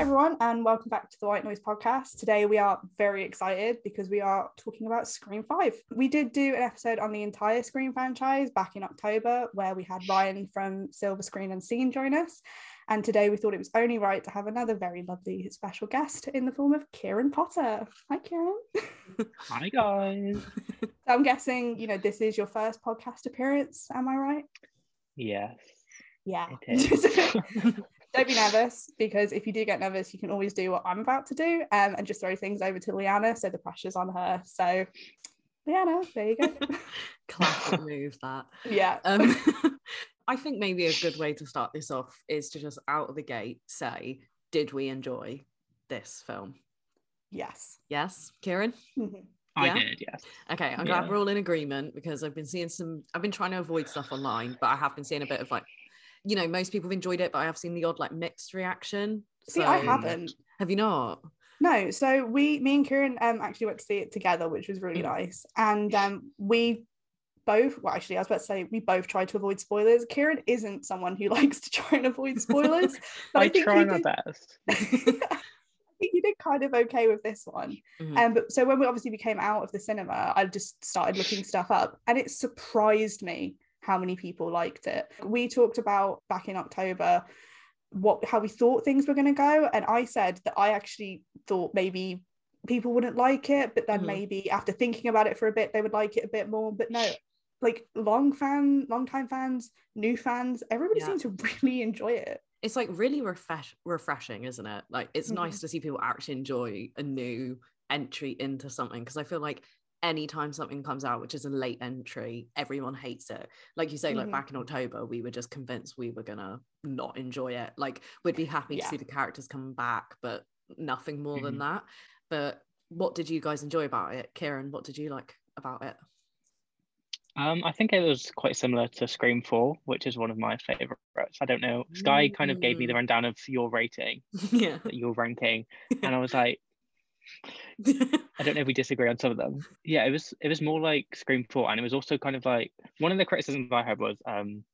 Hi, everyone, and welcome back to the White Noise podcast. Today, we are very excited because we are talking about Scream 5. We did do an episode on the entire Scream franchise back in October where we had Ryan from Silver Screen and Scene join us. And today, we thought it was only right to have another very lovely special guest in the form of Kieran Potter. Hi, Kieran. Hi, guys. so I'm guessing, you know, this is your first podcast appearance. Am I right? Yes. Yeah. It is. don't be nervous because if you do get nervous, you can always do what I'm about to do um, and just throw things over to Liana. So the pressure's on her. So, Liana, there you go. Classic move that. Yeah. Um, I think maybe a good way to start this off is to just out of the gate say, did we enjoy this film? Yes. Yes, Kieran? Mhm. I Yeah? did, yes. Okay, I'm Yeah. glad we're all in agreement because I've been seeing some, I've been trying to avoid stuff online, but I have been seeing a bit of like, you know, most people have enjoyed it, but I have seen the odd like mixed reaction. See, I haven't. Have you not? No, so we, me and Kieran, um, actually went to see it together, which was really Mm. nice. And um, we both, well, actually, I was about to say we both tried to avoid spoilers. Kieran isn't someone who likes to try and avoid spoilers, but I, I, try my did, best. I think you did kind of okay with this one. Mhm. Um, but so when we obviously we came out of the cinema, I just started looking stuff up, and it surprised me how many people liked it. We talked about back in October what how we thought things were going to go, and I said that I actually thought maybe people wouldn't like it, but then Mhm. maybe after thinking about it for a bit, they would like it a bit more. But no. Like long fan, long time fans, new fans, everybody Yeah. seems to really enjoy it. it's like really refresh refreshing, isn't it? Like it's Mhm. nice to see people actually enjoy a new entry into something because I feel like anytime something comes out which is a late entry, everyone hates it. Like you say, like Mhm. back in October, we were just convinced we were gonna not enjoy it. Like we'd be happy Yeah. to see the characters come back, but nothing more than Mhm. that. But what did you guys enjoy about it? Kieran, what did you like about it? Um, I think it was quite similar to Scream 4, which is one of my favorites. I don't know. Sky kind of gave me the Mm. rundown of your rating, yeah. your ranking, and I was like, I don't know if we disagree on some of them. Yeah, it was it was more like Scream 4, and it was also kind of like one of the criticisms I had was um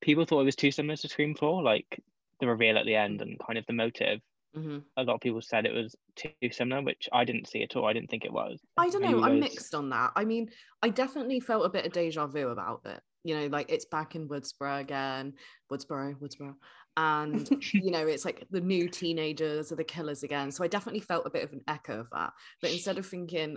people thought it was too similar to Scream 4, like the reveal at the end and kind of the motive. Mhm. A lot of people said it was too similar, which I didn't see at all. I didn't think it was. I don't know. you I'm mixed on that. I mean, I definitely felt a bit of deja vu about it. You know, like it's back in Woodsboro again, Woodsboro, Woodsboro. And, you know, it's like the new teenagers are the killers again. So I definitely felt a bit of an echo of that. But instead of thinking,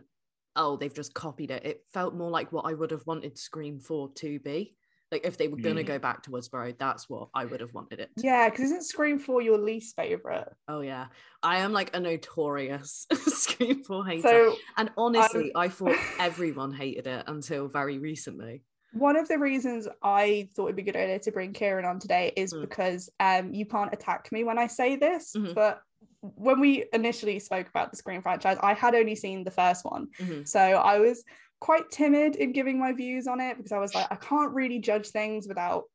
oh, they've just copied it, it felt more like what I would have wanted Scream 4 to be. Like if they were going to Mm. go back to Woodsboro, that's what I would have wanted it. Yeah, because isn't Scream 4 your least favorite? Oh, yeah. I am like a notorious Scream 4 hater. So And honestly, I thought everyone hated it until very recently. One of the reasons I thought it'd be a good idea to bring Kieran on today is Mm. because um you can't attack me when I say this, Mhm. but when we initially spoke about the Scream franchise, I had only seen the first one. Mhm. So I was quite timid in giving my views on it because I was like, I can't really judge things without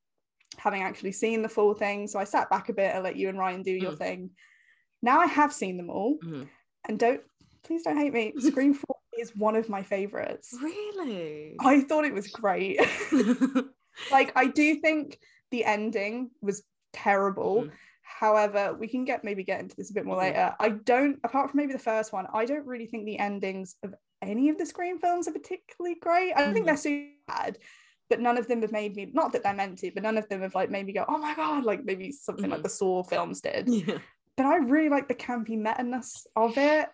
having actually seen the full thing. So I sat back a bit and let you and Ryan do your Mm. thing. Now I have seen them all, Mhm. and don't please don't hate me. Scream 4 is one of my favorites. Really? I thought it was great. like I do think the ending was terrible. Mhm. However, we can get maybe get into this a bit more Mhm. later. I don't, apart from maybe the first one, I don't really think the endings of any of the Scream films are particularly great. I don't think they're super bad, but none of them have made me not that they're meant to, but none of them have like made me go, oh my god, like maybe something like Mhm. the Saw films did. yeah. But I really like the campy meta-ness of it.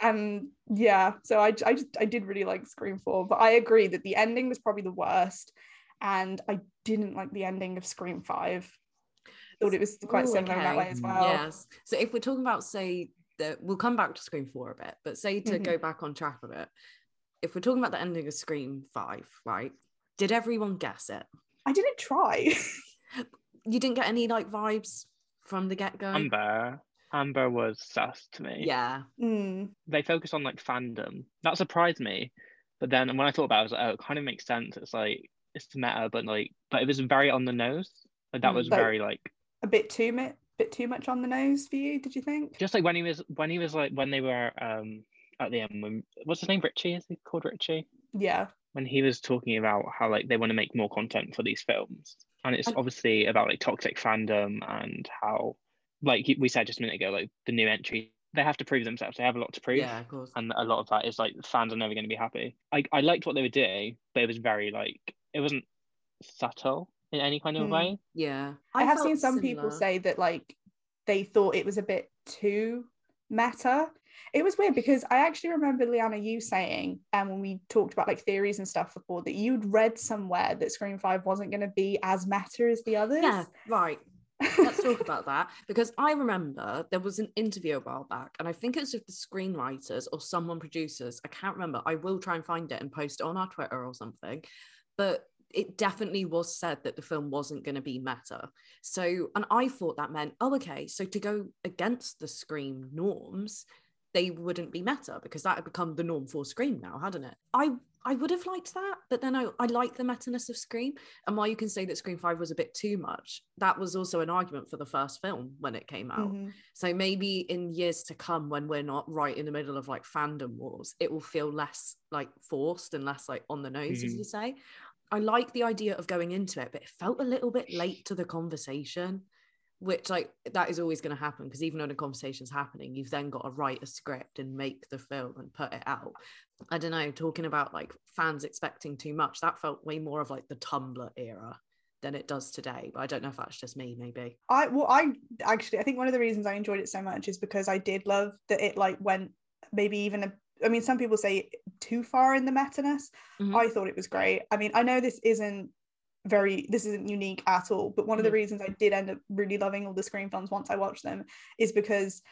And yeah so I, I just i did really like scream 4 but i agree that the ending was probably the worst and i didn't like the ending of scream 5 thought it was quite Ooh, similar in that way as well Yes. So if we're talking about, say, that we'll come back to Scream 4 a bit, but say to Mhm. go back on track a bit, if we're talking about the ending of Scream 5, right? Did everyone guess it? i didn't try You didn't get any like vibes from the get go? Amber. Amber was sus to me. Yeah. Mm, They focus on like fandom. That surprised me. But then when I thought about it, I was like, oh, it kind of makes sense. It's like it's meta, but like but it was very on the nose. Like that Mm. was very like a bit too much bit too much on the nose for you did you think just like when he was when he was like when they were um at the end when what's his name Richie is he called Richie yeah when he was talking about how like they want to make more content for these films and it's And- obviously about like toxic fandom and how like we said just a minute ago, like the new entry, they have to prove themselves. They have a lot to prove. Yeah, of course. And a lot of that is like fans are never going to be happy. I, I liked what they were doing, but it was very like it wasn't subtle in any kind of Hmm. way. Yeah. I, have seen some people say that like they thought it was a bit too meta. It was weird because I actually remember Liana you saying, and when we talked about like theories and stuff before, that you'd read somewhere that Scream Five wasn't going to be as meta as the others. Yeah, right. Let's talk about that because I remember there was an interview a while back, and I think it was with the screenwriters or someone producers. I can't remember. I will try and find it and post it on our Twitter or something. But it definitely was said that the film wasn't going to be meta. So, and I thought that meant, oh, okay, so to go against the Scream norms, they wouldn't be meta because that had become the norm for Scream now, hadn't it? I I would have liked that, but then I, I like the meta-ness of Scream. And while you can say that Scream 5 was a bit too much, that was also an argument for the first film when it came out. Mhm. So maybe in years to come, when we're not right in the middle of like fandom wars, it will feel less like forced and less like on the nose, as Mhm. you say. I like the idea of going into it, but it felt a little bit late to the conversation, which like that is always going to happen because even when a conversation's happening, you've then got to write a script and make the film and put it out. I don't know, talking about like fans expecting too much, that felt way more of like the Tumblr era than it does today. But I don't know if that's just me, maybe. I well, I actually I think one of the reasons I enjoyed it so much is because I did love that it like went maybe even a I mean some people say too far in the meta-ness. Mhm. I thought it was great. I mean, I know this isn't very this isn't unique at all, but one of the Mhm. reasons I did end up really loving all the Scream films once I watched them is because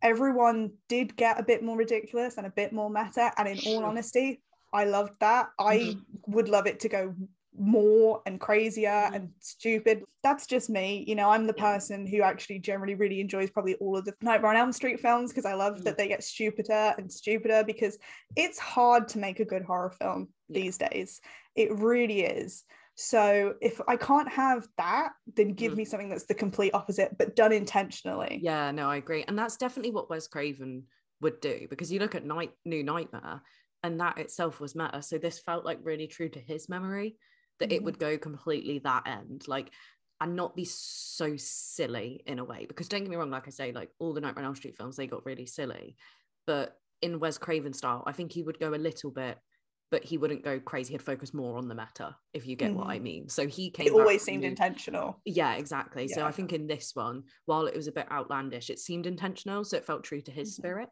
everyone did get a bit more ridiculous and a bit more meta. And in all honesty, I loved that. I would love it to go more and crazier Mhm. and stupid. That's just me. You know, I'm the person who actually generally really enjoys probably all of the Nightmare on Elm Street films because I love Mhm. that they get stupider and stupider because it's hard to make a good horror film Yeah. these days. It really is. So if I can't have that, then give Mhm. me something that's the complete opposite, but done intentionally. Yeah, no, I agree. And that's definitely what Wes Craven would do because you look at Night New Nightmare and that itself was meta. So this felt like really true to his memory that it Mhm. would go completely that end. Like and not be so silly in a way. Because don't get me wrong, like I say, like all the Nightmare on Elm Street films, they got really silly. But in Wes Craven style, I think he would go a little bit, but he wouldn't go crazy. He'd focus more on the matter, if you get what I mean. So he came. It always seemed intentional. yeah, exactly. So I think in this one, while it was a bit outlandish, it seemed intentional, so it felt true to his Mhm. spirit.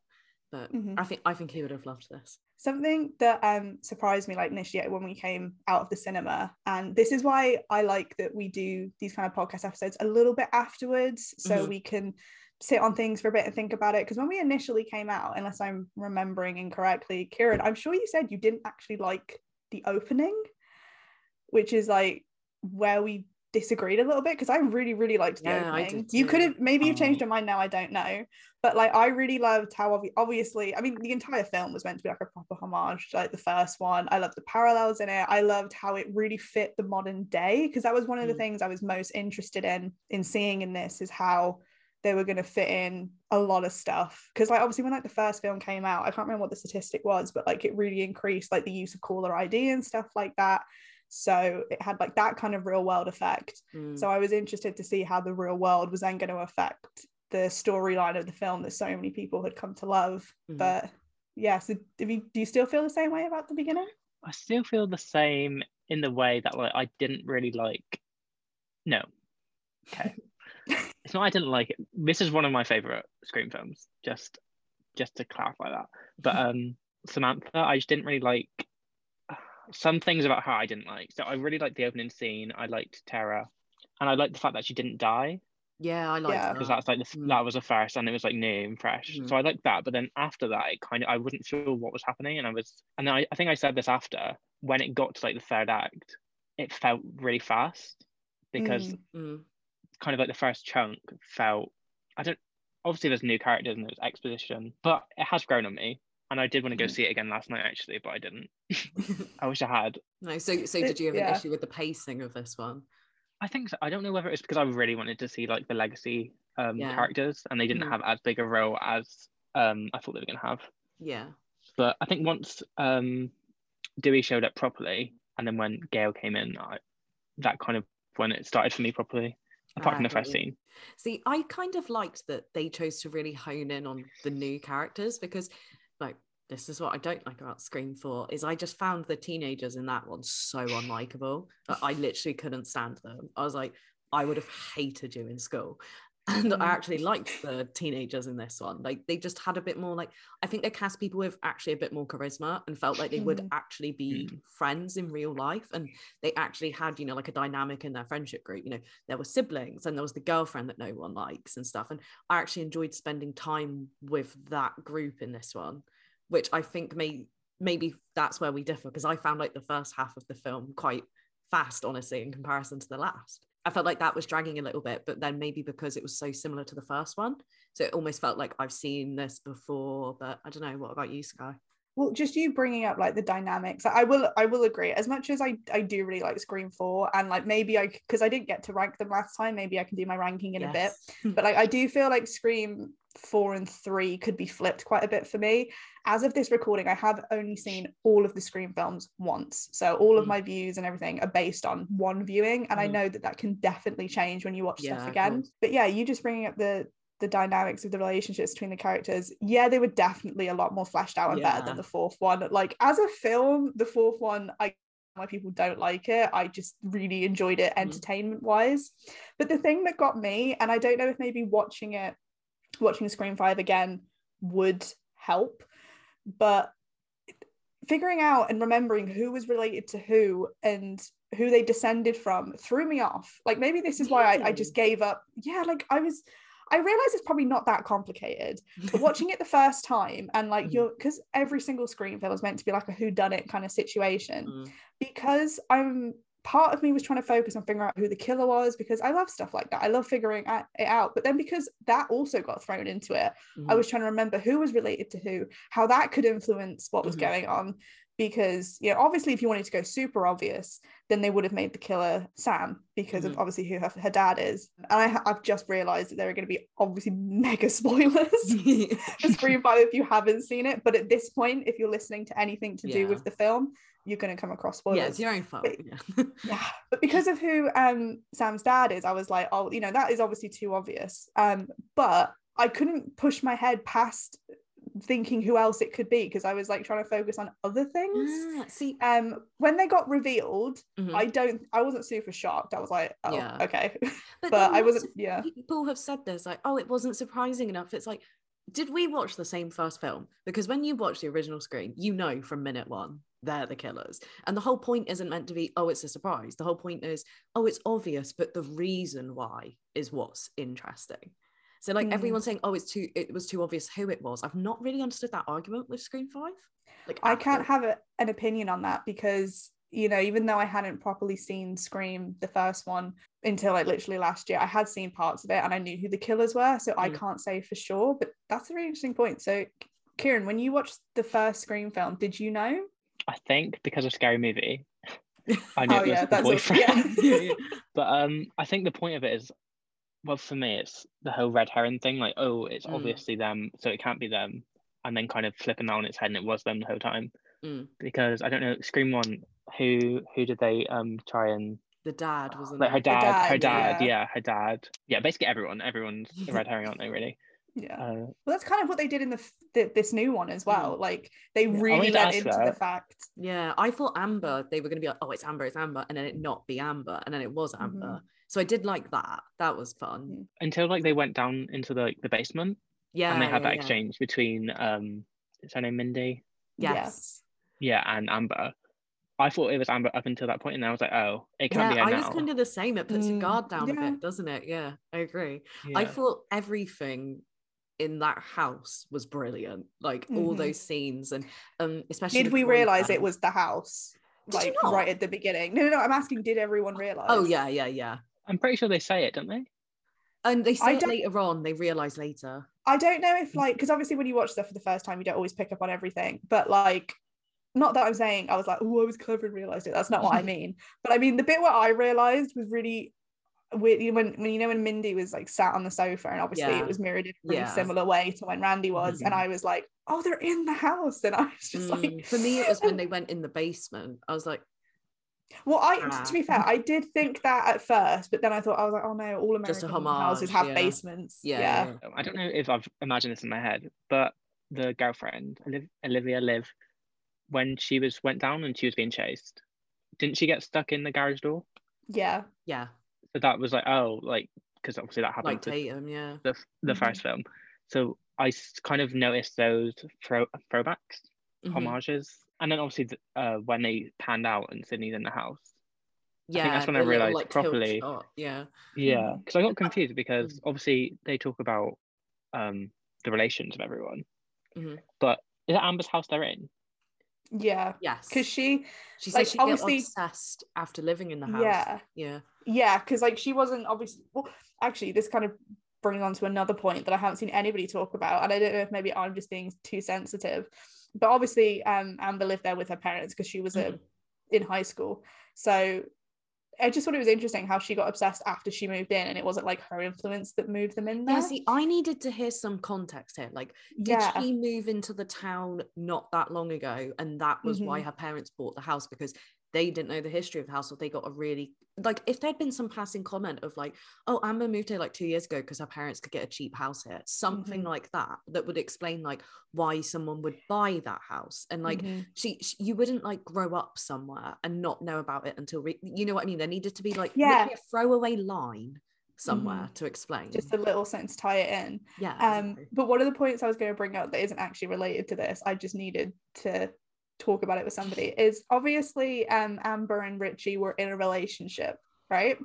But Mhm. I think I think he would have loved this. something that um surprised me like initially when we came out of the cinema and this is why i like that we do these kind of podcast episodes a little bit afterwards so Mhm. we can sit on things for a bit and think about it because when we initially came out unless i'm remembering incorrectly kieran i'm sure you said you didn't actually like the opening which is like where we disagreed a little bit because I really, really liked the Yeah, opening. You could have maybe you've changed Oh. your mind now, I don't know. But like I really loved how obvi- obviously, I mean, the entire film was meant to be like a proper homage to like the first one. I loved the parallels in it. I loved how it really fit the modern day because that was one of the Mm. things I was most interested in in seeing in this is how they were going to fit in a lot of stuff because like obviously when like the first film came out i can't remember what the statistic was but like it really increased like the use of caller id and stuff like that so it had like that kind of real world effect Mm. so i was interested to see how the real world was then going to affect the storyline of the film that so many people had come to love Mhm. but yeah so do you, do you still feel the same way about the beginning I still feel the same in the way that like I didn't really like. No, okay. it's not I didn't like it. This is one of my favorite Scream films. Just, just to clarify that. But um, Samantha, I just didn't really like some things about her. I didn't like. So I really liked the opening scene. I liked Tara, and I liked the fact that she didn't die yeah, I like Yeah. that. because that's like the, Mm. that was a first and it was like new and fresh Mhm. so i liked that but then after that it kind of i wasn't sure what was happening and i was and then I, I think i said this after when it got to like the third act it felt really fast because Mm. Mm. kind of like the first chunk felt i don't obviously there's new characters and there's exposition but it has grown on me and i did want to go Mhm. see it again last night actually but i didn't i wish i had no, so so did you have an yeah. issue with the pacing of this one? I think so. I don't know whether it's because I really wanted to see like the legacy um, Yeah. characters, and they didn't Mhm. have as big a role as um, I thought they were going to have. Yeah. But I think once um, Dewey showed up properly, and then when Gale came in, I, that kind of when it started for me properly. Apart from the first scene. See, I kind of liked that they chose to really hone in on the new characters because, like, this is what I don't like about Scream 4 is I just found the teenagers in that one so unlikable. I literally couldn't stand them. I was like, I would have hated you in school. And Mm. I actually liked the teenagers in this one. Like they just had a bit more like I think they cast people with actually a bit more charisma and felt like they would Mhm. actually be friends in real life. And they actually had, you know, like a dynamic in their friendship group. You know, there were siblings and there was the girlfriend that no one likes and stuff. And I actually enjoyed spending time with that group in this one, which I think may maybe that's where we differ because I found like the first half of the film quite fast, honestly, in comparison to the last. I felt like that was dragging a little bit, but then maybe because it was so similar to the first one. So it almost felt like I've seen this before, but I don't know. What about you, Sky? well just you bringing up like the dynamics i will i will agree as much as i i do really like scream 4 and like maybe i because i didn't get to rank them last time maybe i can do my ranking in a bit but like i do feel like scream 4 and 3 could be flipped quite a bit for me. As of this recording i have only seen all of the scream films once. So all of Mm. my views and everything are based on one viewing and i Mm. know that that can definitely change when you watch Yeah, stuff again. but yeah you just bringing up the the dynamics of the relationships between the characters yeah they were definitely a lot more fleshed out and better than the fourth one. Like as a film the fourth one i why people don't like it. I just really enjoyed it Mhm. entertainment wise but the thing that got me and i don't know if maybe watching it watching scream 5 again would help but figuring out and remembering who was related to who and who they descended from threw me off like maybe this is why I, I just gave up yeah like i was i realized it's probably not that complicated but watching it the first time and like Mhm. you're because every single Scream film is meant to be like a who done it kind of situation Mm. because i'm part of me was trying to focus on figuring out who the killer was because i love stuff like that i love figuring it out but then because that also got thrown into it I Mhm. was trying to remember who was related to who, how that could influence what was Mhm. going on. Because, you know, obviously, if you wanted to go super obvious, then they would have made the killer Sam because of Mhm. obviously who her, her dad is. And I, I've just realized that there are going to be obviously mega spoilers for Scream 5 if you haven't seen it. But at this point, if you're listening to anything to do with the film, you're going to come across spoilers yeah, it's your own fault. But- Yeah. yeah but because of who um sam's dad is i was like oh you know that is obviously too obvious um but i couldn't push my head past thinking who else it could be because i was like trying to focus on other things Ah, see, um when they got revealed mhm. i don't i wasn't super shocked i was like oh Yeah. okay but, but i wasn't yeah people have said this like oh it wasn't surprising enough it's like did we watch the same first film because when you watch the original Scream you know from minute one they're the killers. And the whole point isn't meant to be oh it's a surprise. The whole point is oh it's obvious but the reason why is what's interesting. So like Mm. everyone's saying oh it's too it was too obvious who it was. I've not really understood that argument with Scream 5 like I can't have a, an opinion on that because you know even though I hadn't properly seen Scream the first one until like literally last year I had seen parts of it and I knew who the killers were so I Mm. can't say for sure but that's a really interesting point. So Kieran when you watched the first Scream film did you know I think because of Scary Movie, I knew oh it was yeah the boyfriend. yeah. But um, I think the point of it is, well, for me, it's the whole red herring thing. Like, oh, it's Mm. obviously them, so it can't be them, and then kind of flipping that on its head, and it was them the whole time. Mm. Because I don't know, Scream One, who who did they um try and the dad wasn't like her it? dad, her dad, dad, yeah. yeah. her dad, yeah, basically everyone, everyone's a red herring, aren't they? Really? Yeah Uh, well that's kind of what they did in the, the this new one as well like they really wanted to went ask into the fact Yeah, I thought Amber, they were going to be like, oh, it's Amber, it's Amber, and then it not be Amber, and then it was Amber. Mhm. So I did like that. That was fun. Until like they went down into the like, the basement Yeah. and they had yeah, that yeah. exchange between um, is her name Mindy? Yes. Yeah, and Amber. I thought it was Amber up until that point, and I was like, oh, it can't Yeah, be her I now. was kind of the same. It puts your Mm, guard down a bit, doesn't it? Yeah, I agree. I thought everything in that house was brilliant. Like all Mhm. those scenes, and um, especially. did we realize it was the house Did you like not? right at the beginning no no no I'm asking did everyone realize Oh yeah, yeah, yeah. I'm pretty sure they say it, don't they? And they say it later on. They realize later. I don't know if like because obviously when you watch stuff for the first time you don't always pick up on everything but like not that I'm saying I was like oh I was clever and realized it that's not what I mean but I mean the bit where I realized was really weird you know, when, when you know when Mindy was like sat on the sofa and obviously Yeah. it was mirrored in a really Yeah. similar way to when Randy was and Mhm. I was like oh they're in the house and I was just Mm, like For me, it was when they went in the basement. I was like, Well, I Ah. to be fair, I did think that at first, but then I thought I was like, oh no, all Just a American homage, houses have yeah. basements. Yeah, Yeah. yeah, I don't know if I've imagined this in my head, but the girlfriend, Oliv- Olivia Liv, when she was went down and she was being chased, didn't she get stuck in the garage door? Yeah. Yeah, So that was like, oh, like because obviously that happened like Tatum. Yeah. the the Mhm. first film. So I kind of noticed those throw throwbacks, Mhm. homages, and then obviously uh, when they panned out and Sidney's in the house. Yeah, that's when I realised like, properly- Yeah. Yeah, because I got confused because Mm. obviously they talk about um the relations of everyone, Mhm. but is it Amber's house they're in? Yeah. Yes. Because she she like, said she obviously- obsessed after living in the house. Yeah. Yeah. Yeah, because like she wasn't obviously. Well, actually, this kind of brings on to another point that I haven't seen anybody talk about, and I don't know if maybe I'm just being too sensitive, but obviously, um, Amber lived there with her parents because she was a, Mhm. in high school. So I just thought it was interesting how she got obsessed after she moved in, and it wasn't like her influence that moved them in there. Yeah, see, I needed to hear some context here. Like, did yeah, she move into the town not that long ago? And that was why Mhm. her parents bought the house because they didn't know the history of the house, or they got a really like if there'd been some passing comment of like, oh, Amber moved here like two years ago because her parents could get a cheap house here, something Mhm. like that, that would explain like why someone would buy that house. And like Mhm. she, she you wouldn't like grow up somewhere and not know about it until re- you know what I mean. There needed to be like Yeah. a throwaway line somewhere to explain. just a little sentence to tie it in. yeah. Um, exactly. but one of the points I was going to bring up that isn't actually related to this, I just needed to talk about it with somebody, is obviously um, Amber and Richie were in a relationship, right?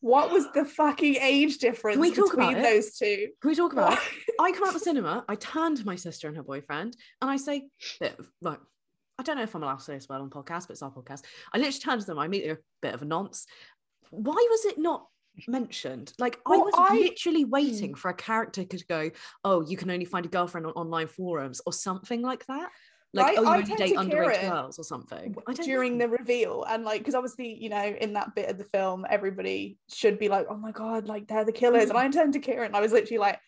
What was the fucking age difference we talk about between those two? Can we talk about I come out of the cinema, I turn to my sister and her boyfriend, and I say, bit of, like, I don't know if I'm allowed to say this word on podcast, but it's our podcast. I literally turn to them, I meet a bit of a nonce. Why was it not mentioned? Like, I was I- literally waiting for a character to go, oh, you can only find a girlfriend on online forums or something like that. Like, I- oh, you I only date underage girls or something. During know. the reveal and like because obviously you know in that bit of the film everybody should be like oh my god like they're the killers and I turned to Kieran and I was literally like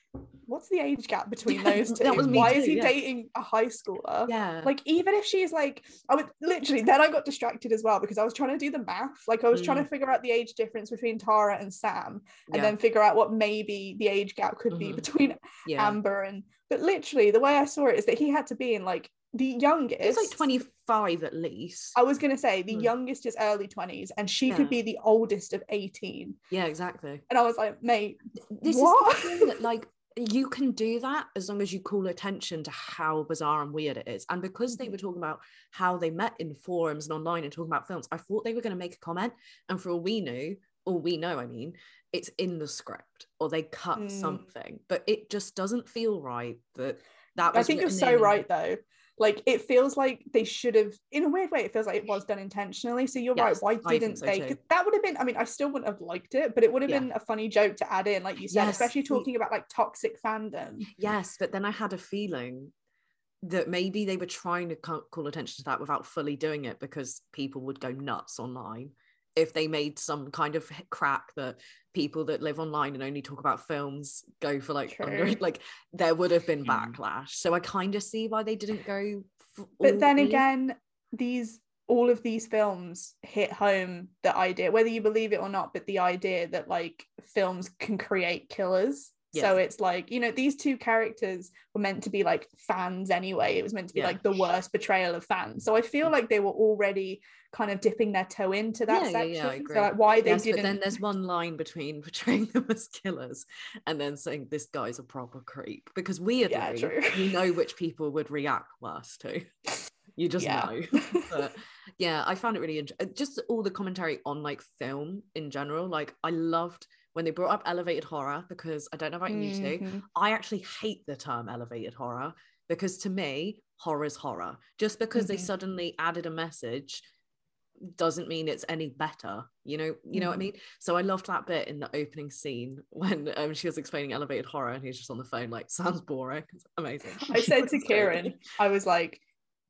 what's the age gap between those two that was me why too, is he yeah. dating a high schooler yeah. like even if she's like i would literally then i got distracted as well because i was trying to do the math like i was trying to figure out the age difference between tara and sam and yeah. then figure out what maybe the age gap could be Mhm. between yeah. amber and but literally the way i saw it is that he had to be in like the youngest it's like 25 at least. i was going to say the Hmm. youngest is early 20s and she could be the oldest of 18 yeah, exactly. and i was like mate this What? is the thing that like you can do that as long as you call attention to how bizarre and weird it is and because they were talking about how they met in forums and online and talking about films i thought they were going to make a comment and for all we knew all we know i mean it's in the script or they cut Mm. something but it just doesn't feel right that that I think you're so right though. Like it feels like they should have, in a weird way, it feels like it was done intentionally. So you're Yes, right. Why didn't so they? That would have been. I mean, I still wouldn't have liked it, but it would have Yeah. been a funny joke to add in, like you said, Yes, especially talking about like toxic fandom. Yes, but then I had a feeling that maybe they were trying to call attention to that without fully doing it because people would go nuts online if they made some kind of crack that people that live online and only talk about films go for like under, True. like there would have been Mm. backlash. So I kind of see why they didn't go. f- But all then in. again, these all of these films hit home the idea, whether you believe it or not, but the idea that like films can create killers. So it's like, you know, these two characters were meant to be like fans anyway. It was meant to be Yeah. like the worst betrayal of fans. So I feel mm. like they were already kind of dipping their toe into that Yeah, yeah, section. yeah, I so agree. like why they yes, didn't but then there's one line between portraying them as killers and then saying this guy's a proper creep because we weirdly true. you know which people would react worse to you just Yeah. know but yeah i found it really interesting just all the commentary on like film in general like i loved when they brought up elevated horror because i don't know about you two Mhm. I actually hate the term elevated horror because to me, horror is horror. Just because they Mhm. suddenly added a message doesn't mean it's any better. You know, you know what I Mhm. mean? So I loved that bit in the opening scene when um, she was explaining elevated horror and he's just on the phone, like, sounds boring. It's amazing. I said to. Kieran, I was like,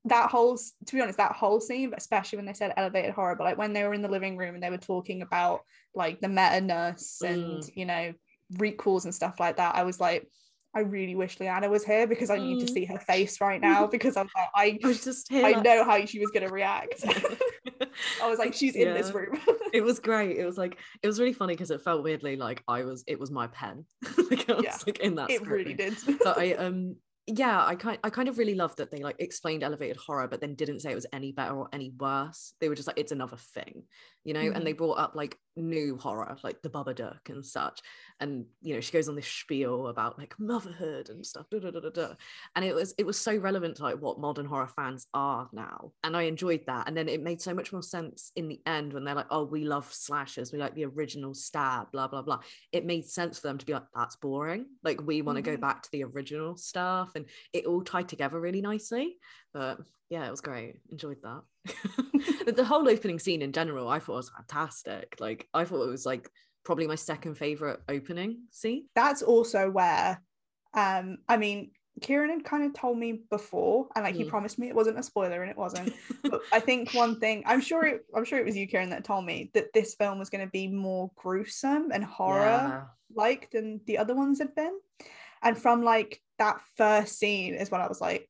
that whole, to be honest, that whole scene, but especially when they said elevated horror, but like when they were in the living room and they were talking about like the meta-ness and, Mm. you know, recalls and stuff like that, I was like, I really wish Liana was here because I need to Mm. see her face right now because I was like, I, I was just here. I like- know how she was going to react. I was like, she's in this room. it was great. It was like it was really funny because it felt weirdly like I was it was my pen. like I was Yeah. like in that. it really did. But I um yeah, I kind I kind of really loved that they like explained elevated horror, but then didn't say it was any better or any worse. They were just like it's another thing, you know. And mm-hmm. they brought up like new horror, like the Babadook and such. And you know, she goes on this spiel about like motherhood and stuff. Da, da, da. And it was it was so relevant to like what modern horror fans are now. And I enjoyed that. And then it made so much more sense in the end when they're like, oh, we love slashers, we like the original stab, blah blah blah. It made sense for them to be like, that's boring. Like we want to go Mhm. back to the original stuff and it all tied together really nicely. But yeah, it was great. Enjoyed that. The whole opening scene in general, I thought was fantastic. Like I thought it was like probably my second favorite opening scene. That's also where, um, I mean, Kieran had kind of told me before, and like he Mm. promised me it wasn't a spoiler, and it wasn't. but I think one thing I'm sure it, I'm sure it was you, Kieran, that told me that this film was going to be more gruesome and horror Yeah. like than the other ones had been. And from like that first scene is when I was like,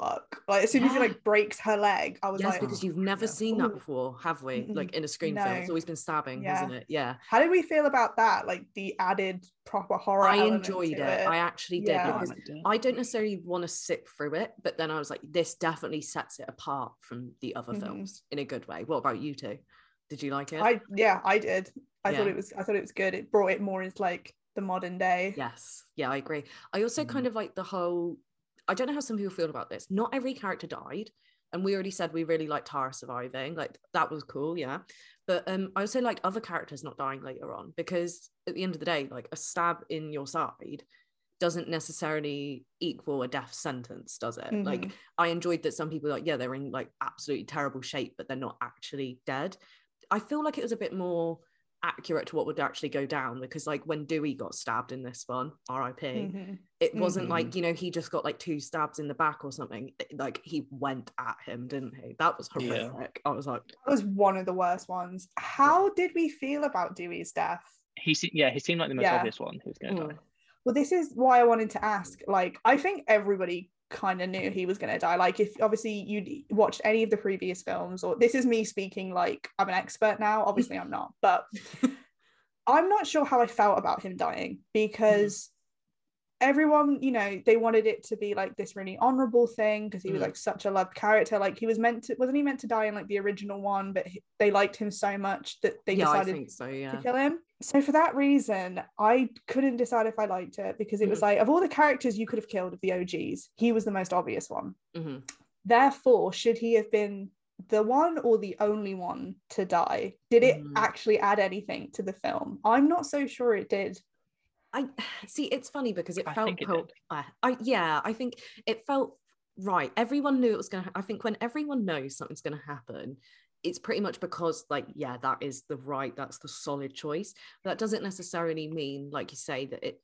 fuck. Like as soon as he like breaks her leg, I was Yes, like, because you've never yeah. seen that before, have we? Like in a Scream film, it's always been stabbing, Yeah. hasn't it? Yeah. how did we feel about that? Like the added proper horror. I enjoyed to it. I actually did Yeah. because I don't necessarily want to sit through it, but then I was like, this definitely sets it apart from the other Mhm. films in a good way. What about you two? Did you like it? I yeah, I did. I thought it was I thought it was good. It brought it more into like the modern day. Yes. Yeah, I agree. I also kind of like the whole I don't know how some people feel about this. Not every character died. And we already said we really liked Tara surviving. Like that was cool, yeah. But um I also liked other characters not dying later on because at the end of the day, like a stab in your side doesn't necessarily equal a death sentence, does it? Like Mhm. I enjoyed that some people like, yeah, they're in like absolutely terrible shape, but they're not actually dead. I feel like it was a bit more accurate to what would actually go down because like when Dewey got stabbed in this one, RIP, Mhm. it wasn't Mhm. like, you know, he just got like two stabs in the back or something. It- Like he went at him, didn't he? That was Yeah. horrific. I was like, That was one of the worst ones. How did we feel about Dewey's death? He se- yeah, he seemed like the most Yeah. obvious one who was going to Mm. die. Well, this is why I wanted to ask. Like, I think everybody kind of knew he was going to die. Like, if obviously you watched any of the previous films, or this is me speaking like I'm an expert now. Obviously, I'm not, but I'm not sure how I felt about him dying because everyone, you know, they wanted it to be like this really honorable thing because he was Mm. like such a loved character. Like, he was meant to, wasn't he meant to die in like the original one? But he- they liked him so much that they yeah, decided so, to kill him. So for that reason, I couldn't decide if I liked it because it was Mhm. like of all the characters you could have killed of the OGs, he was the most obvious one. hmm Therefore, should he have been the one or the only one to die? Did it Mhm. actually add anything to the film? I'm not so sure it did. I see it's funny because it I felt think it pro- did. uh, I yeah, I think it felt right. Everyone knew it was gonna I think when everyone knows something's gonna happen, it's pretty much because like yeah, that is the right, that's the solid choice. That doesn't necessarily mean, like you say, that it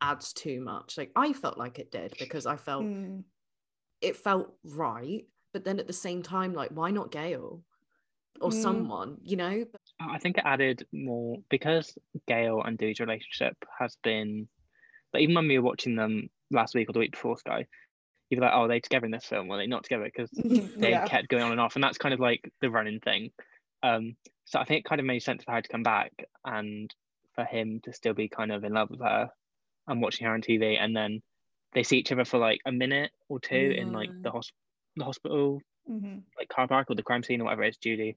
adds too much. Like I felt like it did because I felt Mm, it felt right, but then at the same time, like why not Gale? Or Mm. someone, you know? I think it added more because Gale and Dewey's relationship has been like even when we were watching them last week or the week before Sky, you were like, oh, are they together in this film? Or are they not together? Because they yeah. kept going on and off, and that's kind of like the running thing. Um, so I think it kind of made sense for her to come back and for him to still be kind of in love with her and watching her on TV, and then they see each other for like a minute or two in like the, Yeah. hos- the hospital Mhm. like car park or the crime scene or whatever it is, Judy.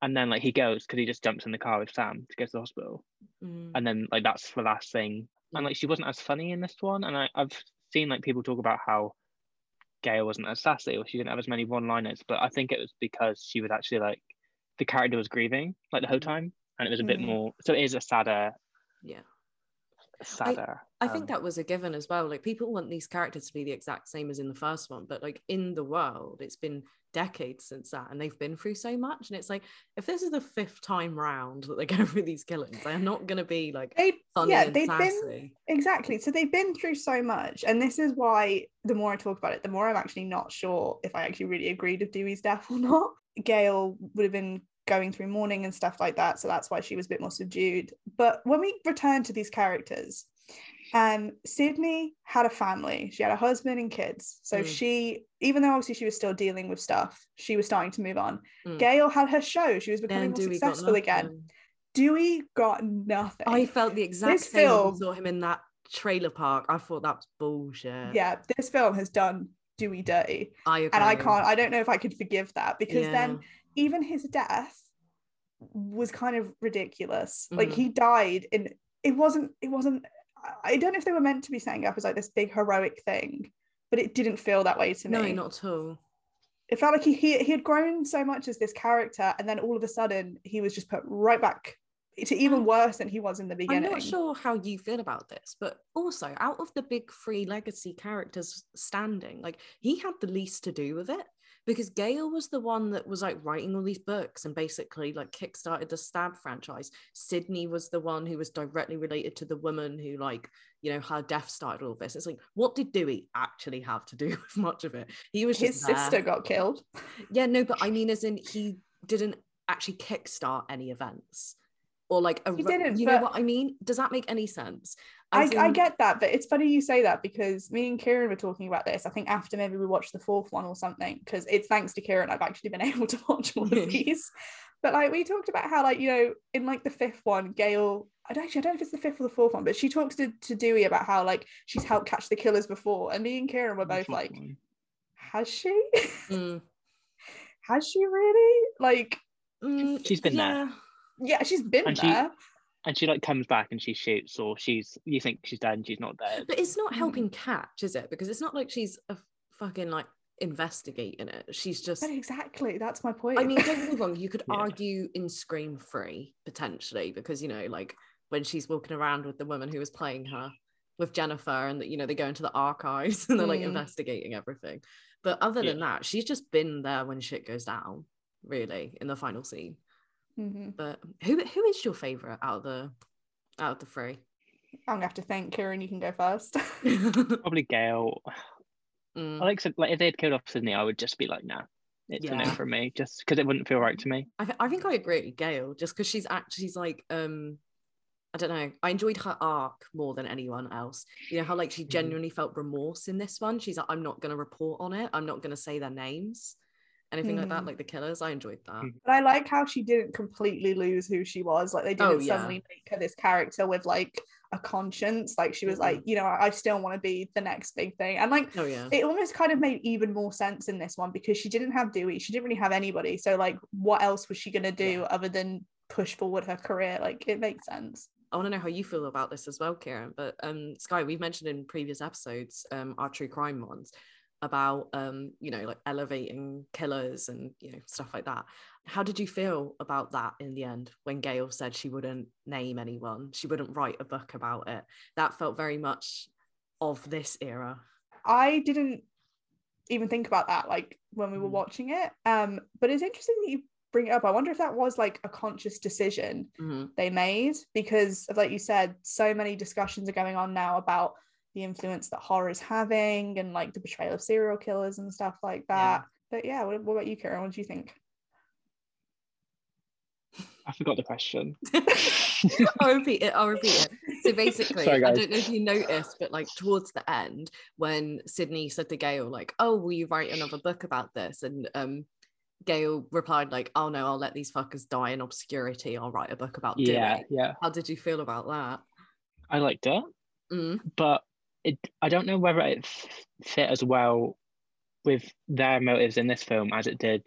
And then like he goes because he just jumps in the car with Sam to go to the hospital. Mm. And then like that's the last thing. And like she wasn't as funny in this one. And I, I've seen like people talk about how Gale wasn't as sassy or she didn't have as many one liners, but I think it was because she was actually like the character was grieving like the whole Mhm. time. And it was a bit Mhm. more so it is a sadder Yeah. Sadder. I think um, that was a given as well. Like people want these characters to be the exact same as in the first one, but like in the world, it's been decades since that, and they've been through so much. And it's like if this is the fifth time round that they're going through these killings, they're not going to be like They, funny yeah, and they've been. Exactly. So they've been through so much. And this is why the more I talk about it, the more I'm actually not sure if I actually really agreed with Dewey's death or not. Gale would have been going through mourning and stuff like that. So that's why she was a bit more subdued. But when we return to these characters, And Sidney had a family. She had a husband and kids. So Mm. she, even though obviously she was still dealing with stuff, she was starting to move on. Mm. Gale had her show. She was becoming more Dewey successful again. Dewey got nothing. I felt the exact This same film- I saw him in that trailer park. I thought that was bullshit. yeah, this film has done Dewey dirty. I agree. And I can't, I don't know if I could forgive that because Yeah. then even his death was kind of ridiculous. Like Mhm. he died in it wasn't it wasn't I don't know if they were meant to be setting up as like this big heroic thing, but it didn't feel that way to me. no, not at all. It felt like he, he he had grown so much as this character, and then all of a sudden he was just put right back to even worse than he was in the beginning. I'm not sure how you feel about this, but also out of the big three legacy characters standing, like he had the least to do with it because Gale was the one that was like writing all these books and basically like kickstarted the Stab franchise. Sidney was the one who was directly related to the woman who like you know her death started all this. It's like what did Dewey actually have to do with much of it? He was His sister got killed. Yeah, no, but I mean, as in he didn't actually kickstart any events. Or like a He didn't, you know what I mean? Does that make any sense? I, As I get that, but it's funny you say that because me and Kieran were talking about this. I think after maybe we watched the fourth one or something, because it's thanks to Kieran I've actually been able to watch all of these. But like we talked about how like you know in like the fifth one, Gale. I don't actually I don't know if it's the fifth or the fourth one, but she talks to, to Dewey about how like she's helped catch the killers before, and me and Kieran were both like, has she? Mm, has she really? Like mm, She's been there. yeah. yeah, she's been And she- there. And she like comes back and she shoots, or she's you think she's dead and she's not dead. But it's not Mm. helping catch, is it? Because it's not like she's a fucking like investigating it. She's just. But exactly, that's my point. I mean, don't get me wrong. You could Yeah. argue in Scream 3 potentially because you know, like when she's walking around with the woman who was playing her with Jennifer, and that you know they go into the archives and they're like Mm. investigating everything. But other than Yeah. that, she's just been there when shit goes down. Really, in the final scene. Mhm. But who who is your favorite out of the out of the three? I'm gonna have to think, Kieran. You can go first. Probably Gale. Mm. I like like if they had killed off Sidney, I would just be like, nah, it's a no for me, just because it wouldn't feel right to me. I, th- I think I agree with Gale just because she's actually she's like um I don't know I enjoyed her arc more than anyone else you know how like she Mhm. genuinely felt remorse in this one she's like I'm not gonna report on it I'm not gonna say their names anything like that Mm. like the killers I enjoyed that Mm. But I like how she didn't completely lose who she was. Like they Oh, didn't yeah. suddenly make her this character with like a conscience. Like she was Mhm. like, you know, I I still want to be the next big thing. And like oh yeah it almost kind of made even more sense in this one because she didn't have Dewey. She didn't really have anybody. So like what else was she gonna do Yeah. other than push forward her career? Like it makes sense. I want to know how you feel about this as well Kieran but um Sky we've mentioned in previous episodes um our true crime ones about um you know like elevating killers and you know stuff like that how did you feel about that in the end when Gale said she wouldn't name anyone she wouldn't write a book about it that felt very much of this era I didn't even think about that like when we were Mm. watching it. Um, but it's interesting that you bring it up. I wonder if that was like a conscious decision Mhm. they made because of like you said so many discussions are going on now about the influence that horror is having and like the portrayal of serial killers and stuff like that but yeah what, what about you Kieran what do you think I forgot the question. I'll repeat it. I'll repeat it. So basically, Sorry, I don't know if you noticed, but like towards the end, when Sidney said to Gale, like, "Oh, will you write another book about this?" and um, Gale replied, like, "Oh no, I'll let these fuckers die in obscurity. I'll write a book about yeah, Dewey." yeah, How did you feel about that? I liked it, Mm, but it I don't know whether it fit as well with their motives in this film as it did.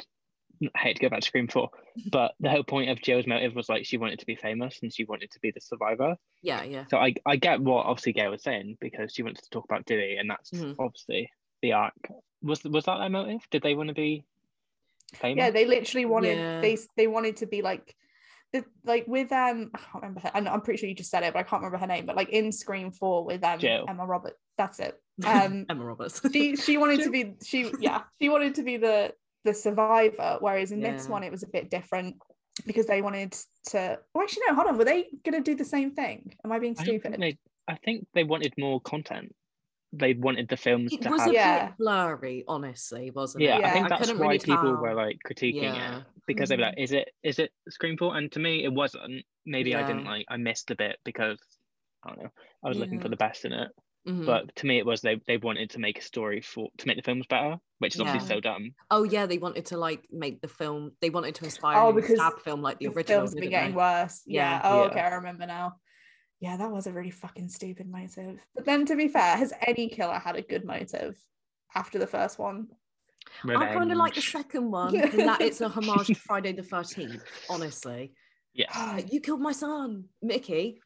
I hate to go back to Scream Four, but the whole point of Jill's motive was like she wanted to be famous and she wanted to be the survivor. yeah, yeah. So I I get what obviously Gale was saying because she wanted to talk about Dewey, and that's Mhm. obviously the arc. Was was that their motive? Did they want to be famous? yeah they literally wanted Yeah. they they wanted to be like like with um I can't remember her, I'm, I'm pretty sure you just said it but I can't remember her name but like in Scream 4 with um Jill. Emma Roberts that's it um Emma Roberts. she she wanted to be she yeah she wanted to be the the survivor whereas in this one it was a bit different because they wanted to well actually no hold on were they gonna do the same thing am I being I stupid think they. I think they wanted more content. They wanted the films it to was have. a Yeah. bit blurry, honestly, wasn't it Yeah, it? I think that's couldn't why really people tell. were like critiquing Yeah. it because they were like, "Is it is it Scream 4? And to me, it wasn't. Maybe I didn't like. I missed a bit because I don't know. I was looking for the best in it, Mhm. but to me, it was they they wanted to make a story for to make the films better, which is obviously so dumb. oh yeah, they wanted to like make the film. They wanted to inspire Oh, a because stab film like the, the original. films have been getting they? worse. Yeah. Yeah. Oh, Yeah. okay. I remember now. Yeah, that was a really fucking stupid motive. But then, to be fair, has any killer had a good motive after the first one? I kind of like the second one in that it's a homage to Friday the Thirteenth. Honestly, Yeah, Like, you killed my son, Mickey.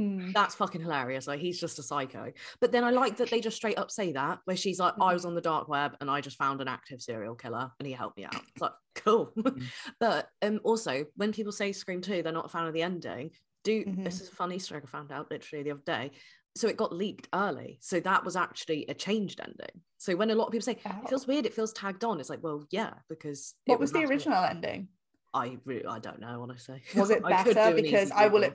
Mm. That's fucking hilarious. Like he's just a psycho. But then I like that they just straight up say that, where she's like, I was on the dark web and I just found an active serial killer and he helped me out. It's like, cool. but um also when people say Scream 2, they're not a fan of the ending. Do this is a funny story I found out literally the other day. So it got leaked early. So that was actually a changed ending. So when a lot of people say Oh. it feels weird, it feels tagged on, it's like, well, yeah, because it What was the original ending? I really I don't know, honestly. Was it better? Because I will.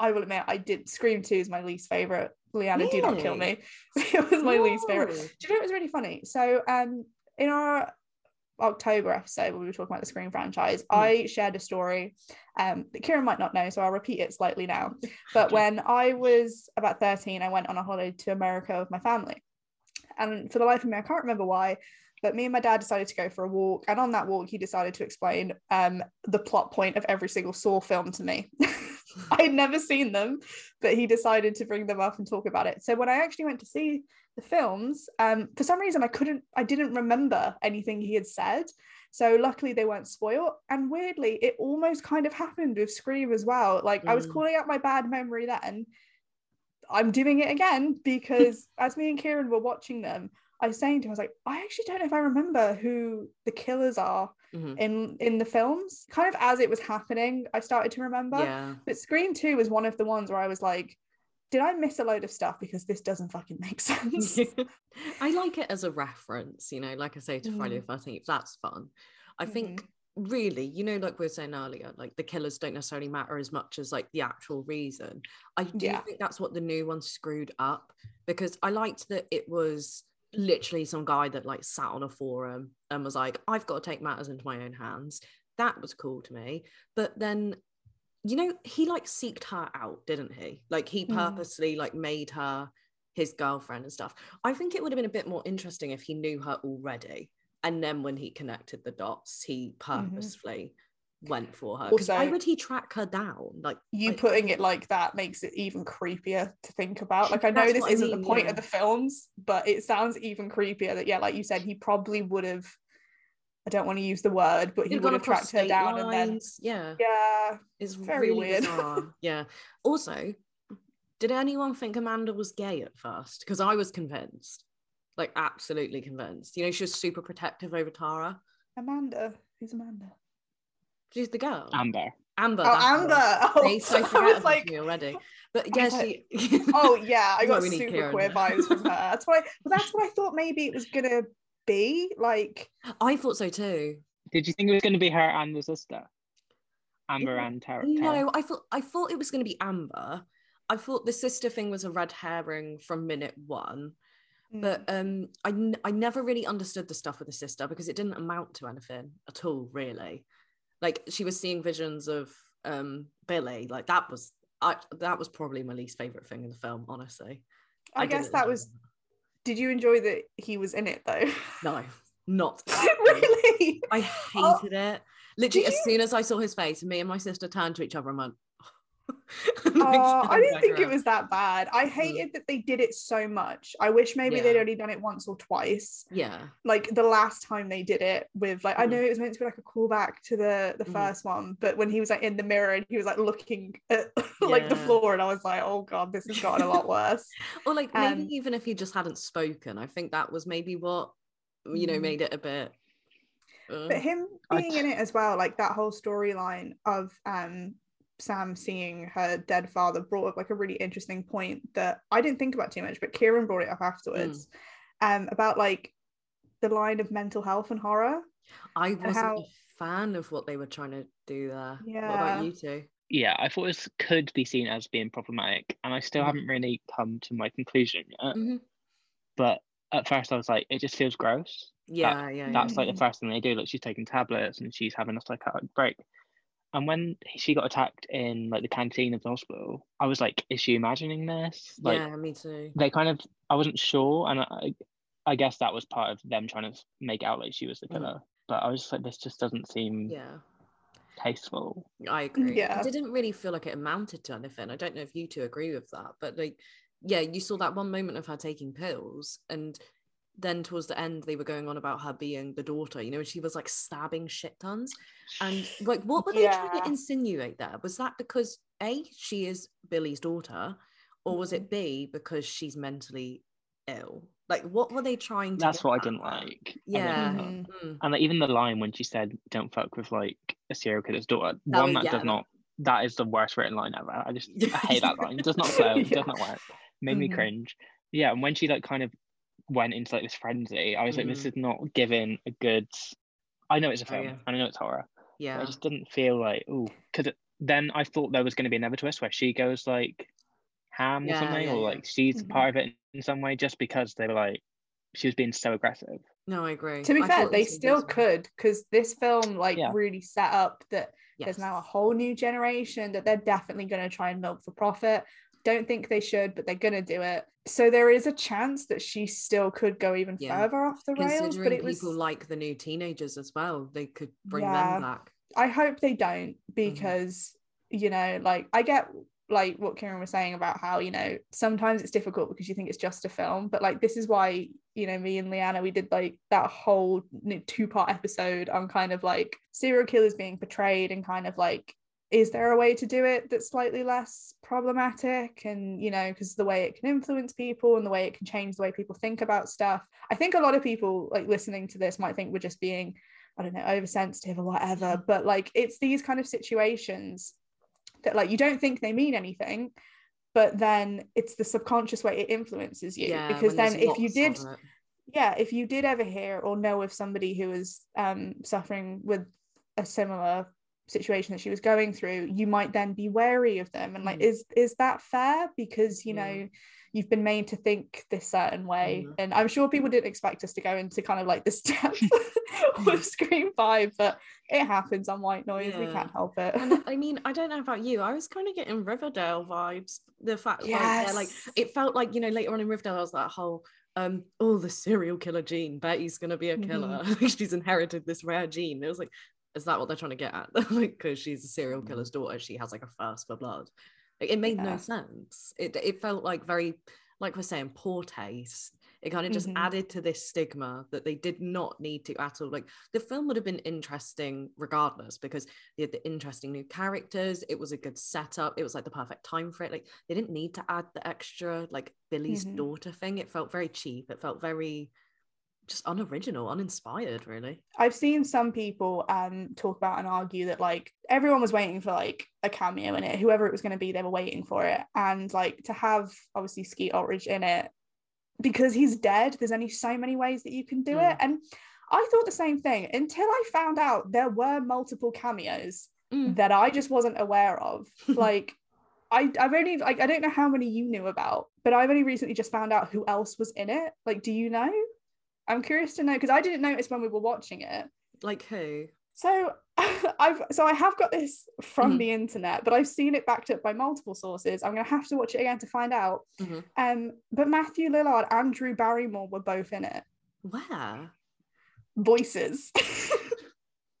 I will admit I did Scream 2 is my least favorite. Liana, do not kill me. it was my least favorite. Do you know what was really funny? So um in our October episode when we were talking about the Scream franchise, Mm. I shared a story um that Kieran might not know, so I'll repeat it slightly now. But when I was about 13, I went on a holiday to America with my family. And for the life of me, I can't remember why, but me and my dad decided to go for a walk. And on that walk, he decided to explain um, the plot point of every single Saw film to me. I had never seen them, but he decided to bring them up and talk about it. So when I actually went to see the films, um, for some reason I couldn't, I didn't remember anything he had said. So luckily they weren't spoiled. And weirdly, it almost kind of happened with Scream as well. Like I was Mm. calling out my bad memory then. I'm doing it again because as me and Kieran were watching them, I was saying to him, I was like, I actually don't know if I remember who the killers are Mhm. in in the films. Kind of as it was happening, I started to remember. Yeah. But Scream 2 was one of the ones where I was like, did I miss a load of stuff because this doesn't fucking make sense? I like it as a reference, you know, like I say to Friday Mm. the 13th, that's fun. I think really, you know, like we were saying earlier, like the killers don't necessarily matter as much as like the actual reason. I do Yeah. think that's what the new one screwed up because I liked that it was literally some guy that like sat on a forum and was like, I've got to take matters into my own hands. That was cool to me. But then you know, he like seeked her out, didn't he? Like he Mm. purposely like made her his girlfriend and stuff. I think it would have been a bit more interesting if he knew her already. And then when he connected the dots, he purposefully went for her. Because why would he track her down? Like You like- putting it like that makes it even creepier to think about. Like I know this isn't mean, the point yeah. of the films, but it sounds even creepier that yeah, like you said, he probably would have I don't want to use the word, but he he'd have tracked her down and then. Yeah, yeah. it's very really weird. bizarre. yeah. Also, did anyone think Amanda was gay at first? Because I was convinced, like absolutely convinced. You know, she was super protective over Tara. Amanda. Who's Amanda? She's the girl. Amber. Amber. Oh, that's her. Amber. Oh, Face, I I was like, already. But I yeah, was she. oh yeah, I got super Kieran. queer vibes from her. That's why. Well, that's what I thought maybe it was gonna be. Like, I thought so too. Did you think it was going to be her and the sister? Amber No, and Tara. Tara? No, I thought I thought it was going to be Amber. I thought the sister thing was a red herring from minute one. mm, But um, I, n- I never really understood the stuff with the sister because it didn't amount to anything at all, really. Like she was seeing visions of um Billy, like that was I that was probably my least favorite thing in the film, honestly. I, guess didn't that was. Did you enjoy that he was in it though? no, not really? I Oh, hated it. Literally, as you- soon as I saw his face, me and my sister turned to each other and went. Oh, I didn't think it was. that bad. I hated that they did it so much. I wish maybe Yeah. they'd only done it once or twice. Yeah, Like the last time they did it with like I Mhm. know it was meant to be like a callback to the the Mhm. first one, but when he was like in the mirror and he was like looking at like the floor and I was like, oh god, this has gotten a lot worse. or like maybe Um, even if he just hadn't spoken, I think that was maybe what you know Mm. made it a bit. uh, but him I being in it as well like that whole storyline of um sam seeing her dead father brought up like a really interesting point that i didn't think about too much but kieran brought it up afterwards um about like the line of mental health and horror I wasn't how- a fan of what they were trying to do there. Yeah. What Yeah. about you two? Yeah, I thought this could be seen as being problematic, and I still Mhm. haven't really come to my conclusion yet. Mhm. But at first, I was like, it just feels gross. Yeah, yeah, yeah. That's like Mhm. the first thing they do. Like she's taking tablets and she's having a psychotic break. And when she got attacked in like the canteen of the hospital, I was like, is she imagining this? Like yeah, me too. they kind of I wasn't sure and I I guess that was part of them trying to make out like she was the Mm. killer. But I was just like, this just doesn't seem Yeah, tasteful. I agree. Yeah. I didn't really feel like it amounted to anything. I don't know if you two agree with that, but like, yeah, you saw that one moment of her taking pills, and then towards the end, they were going on about her being the daughter, you know, and she was like stabbing shit tons. And like, what were they trying to insinuate there? Was that because A, she is Billy's daughter, or was Mm-hmm. it B, because she's mentally ill? Like, what were they trying to That's what I at didn't like. Yeah. didn't Mhm. Mm. And like, even the line when she said, "Don't fuck with like a serial killer's daughter," Oh, one that yeah. does not. That is the worst written line ever. I just I hate that line. It does not flow. It Yeah. does not work. Made me Mhm. cringe. Yeah, and when she like kind of went into like this frenzy, I was like, this Mhm. is not giving a good. I know it's a Oh, film yeah. and I know it's horror. but Yeah. I just didn't feel like oh, because then I thought there was going to be another twist where she goes like ham or something, yeah, or yeah. like she's Mhm. part of it in some way, just because they were like she was being so aggressive. No, I agree. To be I fair, they still reasonable. could because this film like Yeah. really set up that Yes. there's now a whole new generation that they're definitely going to try and milk for profit. Don't think they should, but they're going to do it. So there is a chance that she still could go even Yeah. further off the rails. Considering But it was people like the new teenagers as well, they could bring Yeah. them back. I hope they don't Mm-hmm. because you know, like I get like what Kieran was saying about how you know sometimes it's difficult because you think it's just a film, but like this is why you know me and Liana we did like that whole two part episode on kind of like serial killers being portrayed and kind of like is there a way to do it that's slightly less problematic and you know because the way it can influence people and the way it can change the way people think about stuff? I think a lot of people like listening to this might think we're just being i don't know oversensitive or whatever but like it's these kind of situations that like you don't think they mean anything but then it's the subconscious way it influences you Yeah, because then if you did yeah if you did ever hear or know of somebody who was um suffering with a similar situation that she was going through you might then be wary of them and like Mhm. is is that fair because you Yeah. know you've been made to think this certain way Mhm. and i'm sure people didn't expect us to go into kind of like this depth with scream five but it happens on white noise we can't help it And I mean, I don't know about you. I was kind of getting Riverdale vibes. The fact, like, yeah, like it felt like you know later on in Riverdale, I was that whole, um, oh, the serial killer gene. Betty's gonna be a killer. She's inherited this rare gene. It was like, is that what they're trying to get at? like, because she's a serial killer's daughter, she has like a thirst for blood. Like, it made Yeah. no sense. It it felt like very, like we're saying, poor taste. It kind of just Mhm. added to this stigma that they did not need to at all. Like the film would have been interesting regardless because they had the interesting new characters. It was a good setup. It was like the perfect time for it. Like they didn't need to add the extra like Billy's Mhm. daughter thing. It felt very cheap. It felt very just unoriginal, uninspired, really. I've seen some people um talk about and argue that like everyone was waiting for like a cameo in it, whoever it was going to be, they were waiting for it, and like to have obviously Skeet Ulrich in it because he's dead. There's only so many ways that you can do Mm. it, and I thought the same thing until I found out there were multiple cameos Mm. that I just wasn't aware of. Like. I, I've only like I don't know how many you knew about, but I've only recently just found out who else was in it. Like, do you know? I'm curious to know because I didn't notice when we were watching it. Like who? So I've so I have got this from Mhm. the internet, but I've seen it backed up by multiple sources. I'm gonna have to watch it again to find out. Mhm. Um, but Matthew Lillard and Drew Barrymore were both in it. Where? Voices.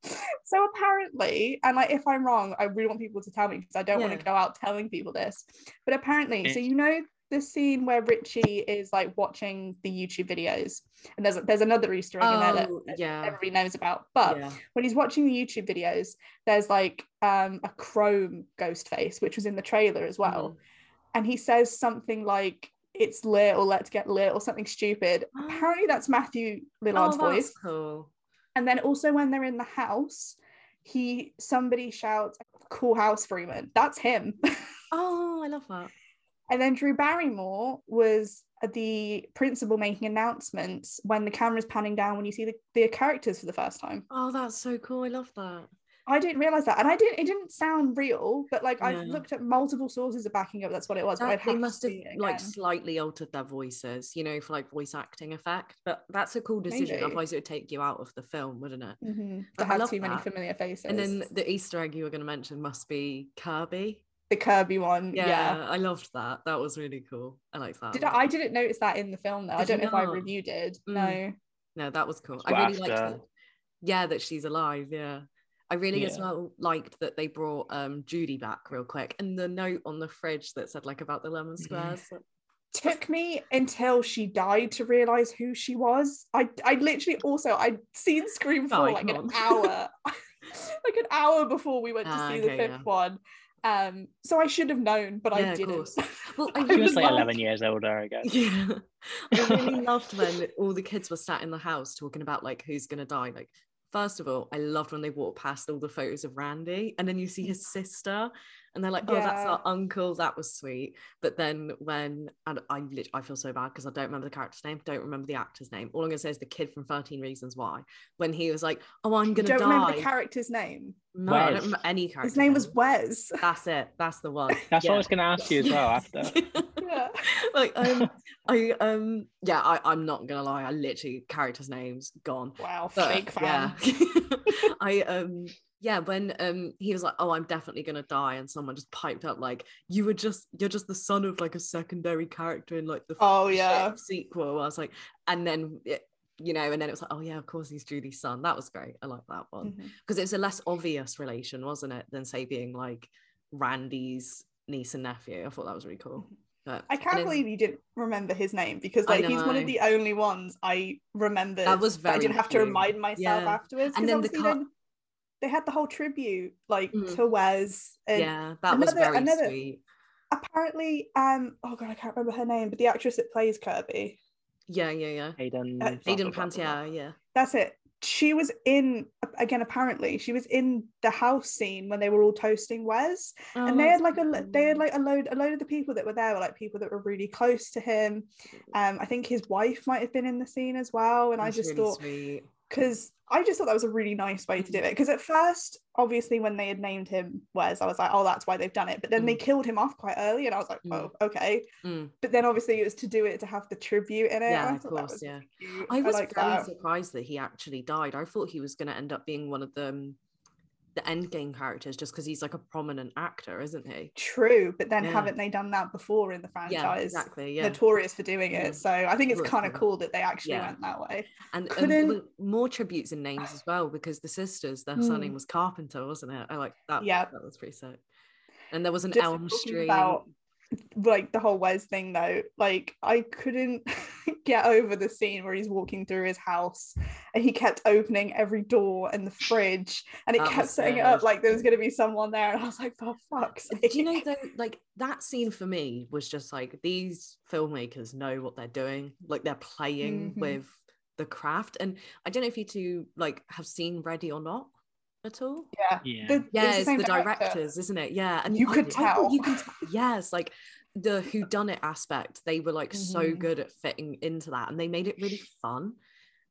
so apparently, and like if I'm wrong, I really want people to tell me because I don't want to go out telling people this. But apparently, so you know the scene where Richie is like watching the YouTube videos, and there's there's another Easter egg in there that Oh, yeah. everybody knows about. But yeah. when he's watching the YouTube videos, there's like um, a chrome ghost face, which was in the trailer as well. Mhm. And he says something like, it's lit or let's get lit or something stupid. Apparently, that's Matthew Lillard's oh, that's voice. cool. And then also when they're in the house, he somebody shouts, cool house Freeman. That's him. Oh, I love that. And then Drew Barrymore was the principal making announcements when the camera's panning down when you see the, the characters for the first time. Oh, that's so cool. I love that. I didn't realize that, and I didn't. It didn't sound real, but like I've looked at multiple sources of backing up. That's what it was. That- they must have like slightly altered their voices, you know, for like voice acting effect. But that's a cool decision. Maybe. Otherwise, it would take you out of the film, wouldn't it? Mhm. I to have too many that. familiar faces. And then the Easter egg you were going to mention must be Kirby. The Kirby one, Yeah, yeah. I loved that. That was really cool. I like that. Did. I, I didn't notice that in the film though. I Did you don't know if I reviewed it. Mm. No. No, that was cool. It's I what really liked that. Yeah, that she's alive. Yeah. I really as well liked that they brought um Judy back real quick and the note on the fridge that said like about the lemon squares. Took me until she died to realize who she was. I I literally also I'd seen Scream Oh, like an icon. hour, like an hour before we went to Ah, see okay, the fifth yeah. one. Um, so I should have known, but Yeah, I didn't. Well, I was like like- 11 years older, I guess. Yeah. I really loved when all the kids were sat in the house talking about like who's gonna die. Like, first of all, I loved when they walked past all the photos of Randy and then you see his sister and they're like, oh, that's our uncle. That was sweet. But then when and I lit- I feel so bad because I don't remember the character's name, don't remember the actor's name. All I'm gonna say is the kid from 13 Reasons Why. When he was like, Oh, I'm gonna die. don't die. remember the character's name. no, I don't remember any character. His name was Wes. That's it. That's the one. That's what I was going to ask you as well after. yeah. like um I um yeah I, I'm not gonna lie I literally characters names gone Wow, but fake fan. yeah I um yeah when um he was like oh I'm definitely gonna die and someone just piped up like you were just you're just the son of like a secondary character in like the Oh, yeah. sequel I was like and then it, you know and then it was like oh yeah of course he's Judy's son that was great I like that one because it's a less obvious relation wasn't it than say being like Randy's niece and nephew I thought that was really cool but I can't believe you didn't remember his name because like he's one of the only ones I remembered. That was very. I didn't have to remind myself Yeah. afterwards. And then the car- they had the whole tribute like Mm. to Wes. And yeah that was very another- sweet apparently, um, oh god, I can't remember her name, but the actress that plays Kirby, yeah yeah yeah Hayden. Uh, Hayden. Panettiere yeah that's it. She was in again. Apparently, she was in the house scene when they were all toasting Wes, Oh, and they had like a they had like a load a load of the people that were there were like people that were really close to him. Um, I think his wife might have been in the scene as well, and I just thought because I just thought that was a really nice way to do it. Because at first, obviously, when they had named him Wes, I was like, oh, that's why they've done it. But then they Mm. killed him off quite early, and I was like, Mm. oh, okay. Mm. But then obviously, it was to do it to have the tribute in it. Yeah, I of course, was yeah. really. I was like very that. surprised that he actually died. I thought he was going to end up being one of the the Endgame characters just because he's like a prominent actor, isn't he? True, but then Yeah. haven't they done that before in the franchise? Yeah, exactly. Yeah, Notorious for doing it. So I think it's kind of cool that they actually Yeah. went that way. and, and more tributes and names as well because the sisters, their surname Mm. was Carpenter, wasn't it? I like that. Yeah. that was pretty sick. And there was an Just Elm Street. about like the whole Wes thing though, like I couldn't get over the scene where he's walking through his house and he kept opening every door and the fridge and it That kept setting it up like there was going to be someone there and I was like for fuck's sake Do you know though, like that scene for me was just like these filmmakers know what they're doing, like they're playing Mhm. with the craft. And I don't know if you two like have seen Ready or Not at all. yeah Yeah. The- Yeah, the it's same the director. directors, isn't it? Yeah, and You I- could I tell. You can t- yes, like the Who Done It aspect. They were like so Mhm. good at fitting into that, and they made it really fun.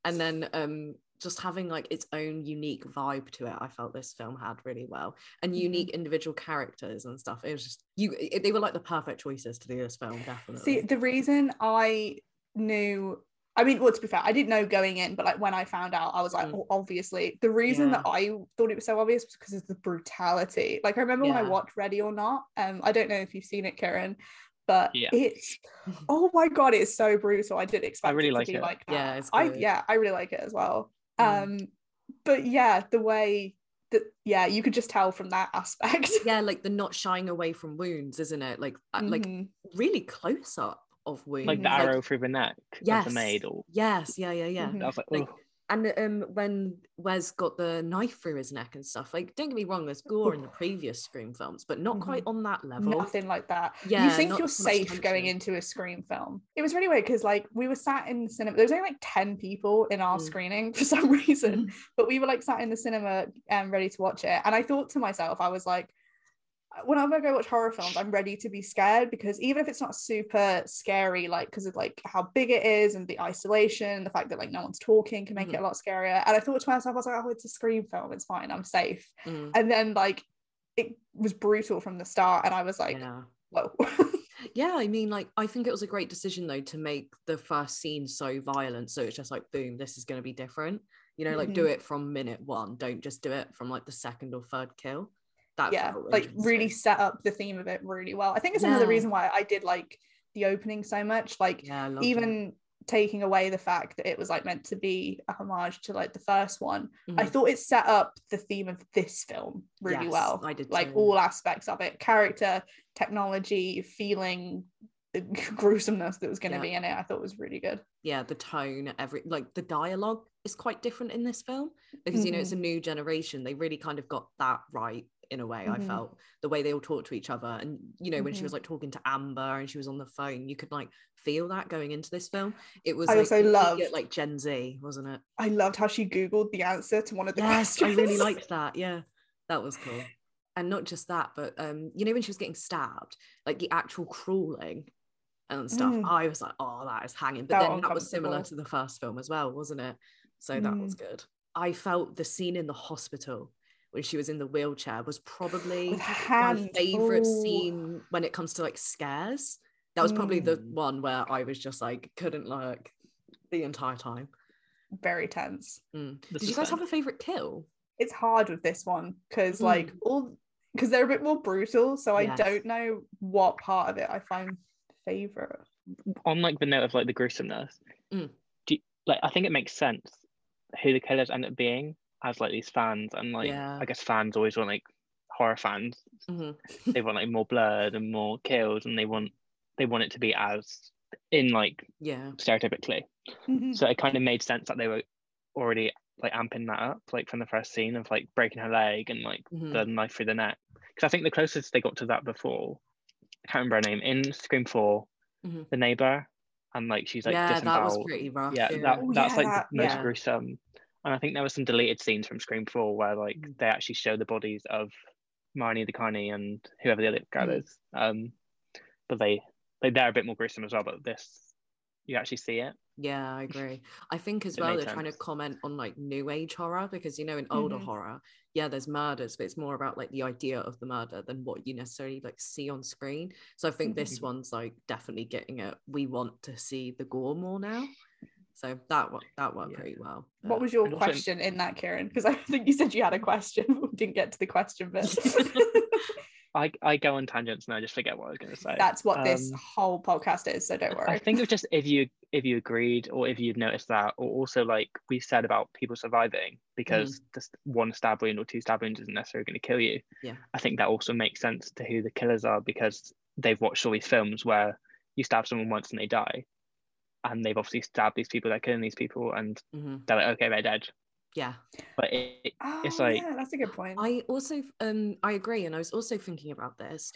And then um just having like its own unique vibe to it, I felt this film had really well, and Mhm. unique individual characters and stuff. It was just you. It, they were like the perfect choices to do this film, definitely. see the reason I knew I mean, well, to be fair, I didn't know going in, but like when I found out, I was like, Mm. oh, obviously. The reason that I thought it was so obvious was because of the brutality. Like I remember when I watched Ready or Not. Um, I don't know if you've seen it, Kieran, but Yeah. it's oh my god, it's so brutal. I didn't expect really it to like be it. like that. Yeah, it's I yeah, I really like it as well. Mm. Um, but yeah, the way that yeah, you could just tell from that aspect. yeah, like the not shying away from wounds, isn't it? Like uh, like Mhm. really close up of wounds. like the arrow through the neck of the maid. Or Yes, yeah, yeah, yeah. Mhm. I was like, Like, And um, when Wes got the knife through his neck and stuff, like, don't get me wrong, there's gore in the previous Scream films, but not quite on that level. Nothing like that. Yeah, you think you're so safe going into a Scream film. It was really weird because like we were sat in the cinema. There was only like 10 people in our Mm. screening for some reason, but we were like sat in the cinema and ready to watch it. And I thought to myself, I was like, whenever I go watch horror films, I'm ready to be scared because even if it's not super scary, like because of like how big it is and the isolation, the fact that like no one's talking can make Mhm. it a lot scarier. And I thought to myself, I was like, oh, it's a scream film, it's fine, I'm safe. Mm, And then like it was brutal from the start, and I was like, yeah. whoa. Yeah, I mean, like, I think it was a great decision though to make the first scene so violent. So it's just like, boom, this is going to be different. You know, like, do Mm-hmm. it from minute one. Don't just do it from like the second or third kill. Yeah, like really set up the theme of it really well. I think it's another reason why I did like the opening so much. Like Yeah, loved it. even taking away the fact that it was like meant to be a homage to like the first one i Mhm. thought it set up the theme of this film really Yes, well I did like too. all aspects of it character technology feeling the gruesomeness that was going to Yeah. be in it i thought was really good yeah the tone every like the dialogue is quite different in this film because you know it's a new generation they really kind of got that right in a way i Mhm. felt the way they all talk to each other. And you know when she Mhm. was like talking to amber and she was on the phone you could like feel that going into this film. It was I like, also completely love- like gen z wasn't it? I loved how she googled the answer to one of the yes i really liked that. Yeah that was cool. And not just that but um you know when she was getting stabbed like the actual crawling and stuff Mm. i was like oh that is hanging. But Felt then that was similar to the first film as well wasn't it? So that was good. I felt the scene in the hospital when she was in the wheelchair was probably her my favorite Ooh. scene when it comes to like scares that was probably the Mm. one where i was just like couldn't look the entire time very tense Mm. Did you guys have a favorite kill it's hard with this one because like all because they're a bit more brutal so i Yes. don't know what part of it i find favorite on like the note of like the gruesomeness, Mm. do you, like I think it makes sense who the killers end up being as like these fans and like Yeah. I guess fans always want like horror fans Mhm. they want like more blood and more kills and they want they want it to be as in like yeah stereotypically so it kind of made sense that they were already like amping that up like from the first scene of like breaking her leg and like Mhm. the knife through the neck because I think the closest they got to that before I can't remember her name in Scream 4 Mhm. the neighbor and like she's like yeah, that was pretty rough. yeah, that Oh, that's yeah, like that- most yeah. gruesome and i think there were some deleted scenes from scream 4 where like Mm. they actually show the bodies of marnie the carney and whoever the other girl Mm. is um but they they they're a bit more gruesome as well but this you actually see it Yeah, I agree. I think as well they're trying to comment on like new age horror because you know in older Mhm. horror, yeah, there's murders, but it's more about like the idea of the murder than what you necessarily like see on screen. So I think this Mhm. one's like definitely getting it. We want to see the gore more now. So that one that worked Yeah. pretty well. what but- was your and also- question in that kieran because i think you said you had a question we didn't get to the question but i i go on tangents and i just forget what i was going to say that's what this Um, whole podcast is so don't worry I think it was just if you if you agreed or if you'd noticed that, or also like we said about people surviving because just one stab wound or two stab wounds isn't necessarily going to kill you. Yeah. I think that also makes sense to who the killers are because they've watched all these films where you stab someone once and they die, and they've obviously stabbed these people, they're killing these people, and Mhm. they're like, okay, they're dead. Yeah. But it, oh, it's like- yeah, that's a good point I also um I agree, and I was also thinking about this.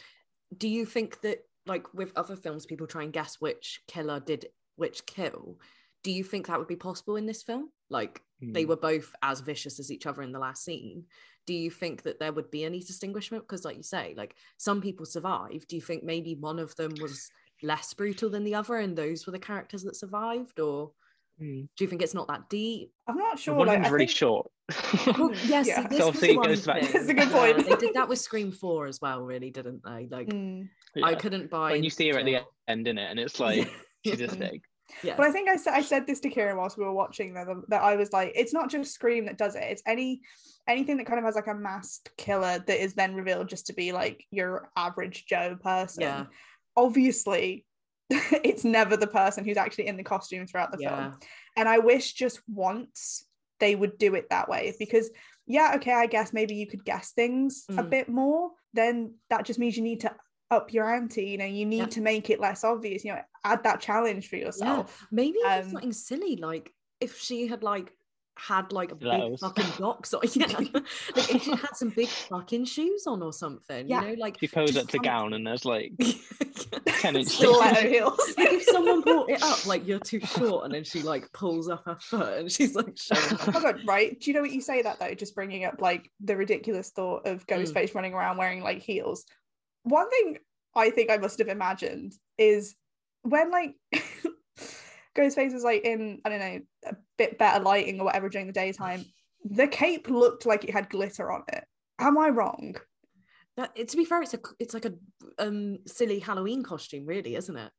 Do you think that like with other films, people try and guess which killer did which kill? Do you think that would be possible in this film? Like they Hmm. were both as vicious as each other in the last scene. Do you think that there would be any distinguishment? Because, like you say, like some people survived. Do you think maybe one of them was less brutal than the other, and those were the characters that survived, or Mm. do you think it's not that deep? i'm not The sure one of like, them's I really think- short. Well, yes, Yeah. this So was obviously it goes back- That's a good Yeah, point. they did that with Scream Four as well, really, didn't they? Like, Mm. I couldn't buy. when you see her at the end in it, and it's like she's just Yeah. big. yeah, But I think I said I said this to Kieran whilst we were watching that that I was like, it's not just Scream that does it. It's any anything that kind of has like a masked killer that is then revealed just to be like your average Joe person. Yeah. Obviously, it's never the person who's actually in the costume throughout the yeah, film. And I wish just once they would do it that way because yeah, okay, I guess maybe you could guess things a Mm. bit more. Then that just means you need to up your ante. You know, you need Yeah. to make it less obvious. You know, add that challenge for yourself. maybe Um, something silly, like if she had like had like a big Stilettos. fucking box or yeah, like if she had some big fucking shoes on or something, Yeah. you know, like She poses just up to some- gown, and there's like 10 inches. Stiletto heels. like if someone brought it up, like you're too short, and then she like pulls up her foot and she's like showing Oh my god, right? Do you know what you say that though? Just bringing up like the ridiculous thought of Ghostface mm. running around wearing like heels. one thing I think I must have imagined is when like Ghostface was like in I don't know a bit better lighting or whatever during the daytime, the cape looked like it had glitter on it. Am I wrong? That to be fair, it's a it's like a um silly Halloween costume, really, isn't it?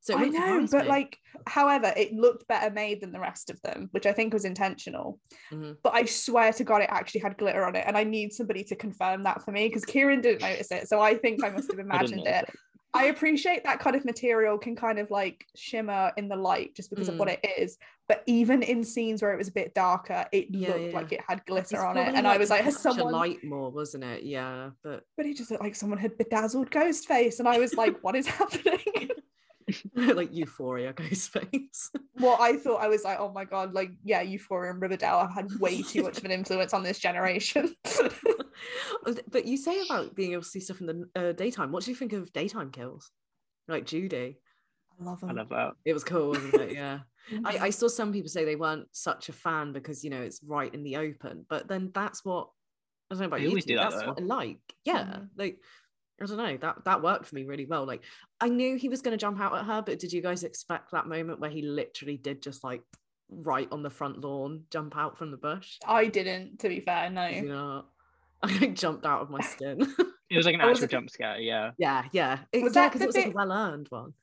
So it I know, but me. like, however, it looked better made than the rest of them, which I think was intentional. Mhm. But I swear to God, it actually had glitter on it, and I need somebody to confirm that for me because Kieran didn't notice it, so I think I must have imagined it. I appreciate that kind of material can kind of like shimmer in the light just because of what Mm. it is. But even in scenes where it was a bit darker, it Yeah, looked yeah. like it had glitter It's on it. And I was like, has someone light more, wasn't it? Yeah, but but it just looked like someone had bedazzled ghost face. And I was like, what is happening? like Euphoria Ghostface. well, I thought I was like, oh my god, like, yeah, Euphoria and Riverdale have had way too much of an influence on this generation. but you say about being able to see stuff in the uh, daytime. What do you think of daytime kills? Like Judy. I love them. I love that. It was cool, wasn't it? Yeah. I, I saw some people say they weren't such a fan because you know it's right in the open, but then that's what I don't know about They you. always two, do that, that's though. what I like. Yeah, Mhm. like I don't know that that worked for me really well. Like I knew he was going to jump out at her, but did you guys expect that moment where he literally did just like right on the front lawn jump out from the bush? I didn't, to be fair, no. You know, I like, jumped out of my skin. It was like an Oh, was actual jump scare. Yeah. yeah, yeah, it, Was yeah, that because it was like a well earned one.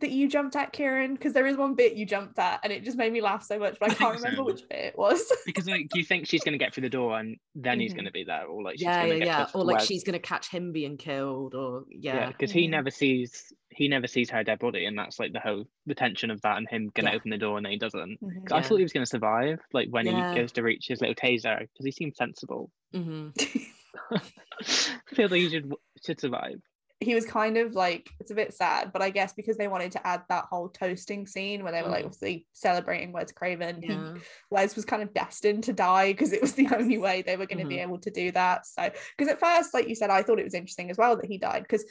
That you jumped at, Kieran? Because there is one bit you jumped at, and it just made me laugh so much, but I I can't think remember so. which bit it was. Because like, do you think she's gonna get through the door and then he's Mhm. gonna be there, or like she's Yeah, gonna yeah, get yeah. Or like where- she's gonna catch him being killed, or yeah, yeah, because he never sees he never sees her dead body, and that's like the whole the tension of that and him gonna Yeah. open the door and then he doesn't. 'Cause Mhm. I thought he was gonna survive, like when Yeah. he goes to reach his little taser, because he seems sensible. hmm I feel like he should should survive. He was kind of like it's a bit sad, but I guess because they wanted to add that whole toasting scene where they were like Mm. obviously celebrating Wes Craven, he. Wes was kind of destined to die because it was the only way they were going to be able to do that. So, because at first, like you said, I thought it was interesting as well that he died because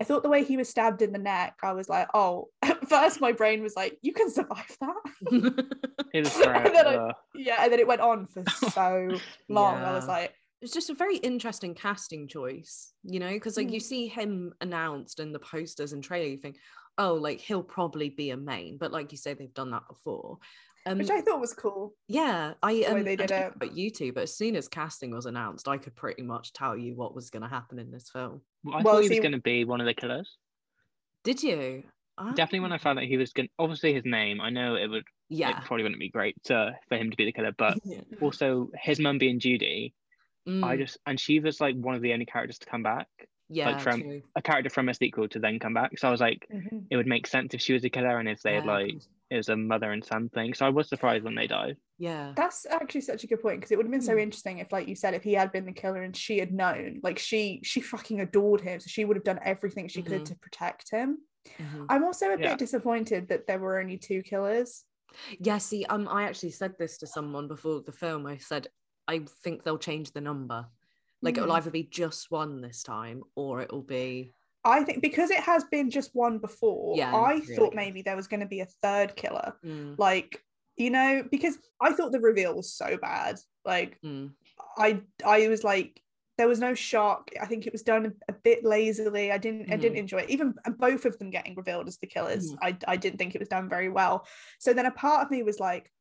I thought the way he was stabbed in the neck, I was like, oh, at first my brain was like, you can survive that. It was And great. then I- uh, yeah, and then it went on for so long. I was like, it's just a very interesting casting choice, you know, because like you Mm. see him announced in the posters and trailer, you think, oh, like he'll probably be a main, but like you say, they've done that before. Um, which I thought was cool. yeah, I way um, they did don't it. about you two, but as soon as casting was announced, I could pretty much tell you what was going to happen in this film. well, I Well, thought he see- was gonna be one of the killers. Did you? Definitely when I Ah, found out he was gonna obviously his name, I know it would yeah, it probably wouldn't be great to, for him to be the killer, but Yeah. also his mum being Judy, I Mm, just and she was like one of the only characters to come back, yeah, from- true. a character from a sequel to then come back. So I was like, Mhm. it would make sense if she was a killer and if they had like it was a mother and son thing. So I was surprised when they died. yeah, That's actually such a good point because it would have been so Mm. interesting if, like you said, if he had been the killer and she had known, like she she fucking adored him, so she would have done everything she could Mhm. to protect him. mhm. I'm also a Yeah. bit disappointed that there were only two killers. Yeah, see, um, I actually said this to someone before the film. I said, I think they'll change the number. Like it'll Mhm. either be just one this time, or it'll be I think because it has been just one before, Yeah, I yeah, thought maybe there was going to be a third killer. mm, Like, you know, because I thought the reveal was so bad. Like, mm, I I was like there was no shock. I think it was done a bit lazily. I didn't I didn't Mhm. enjoy it. Even both of them getting revealed as the killers, Mhm. I I didn't think it was done very well. So then a part of me was like,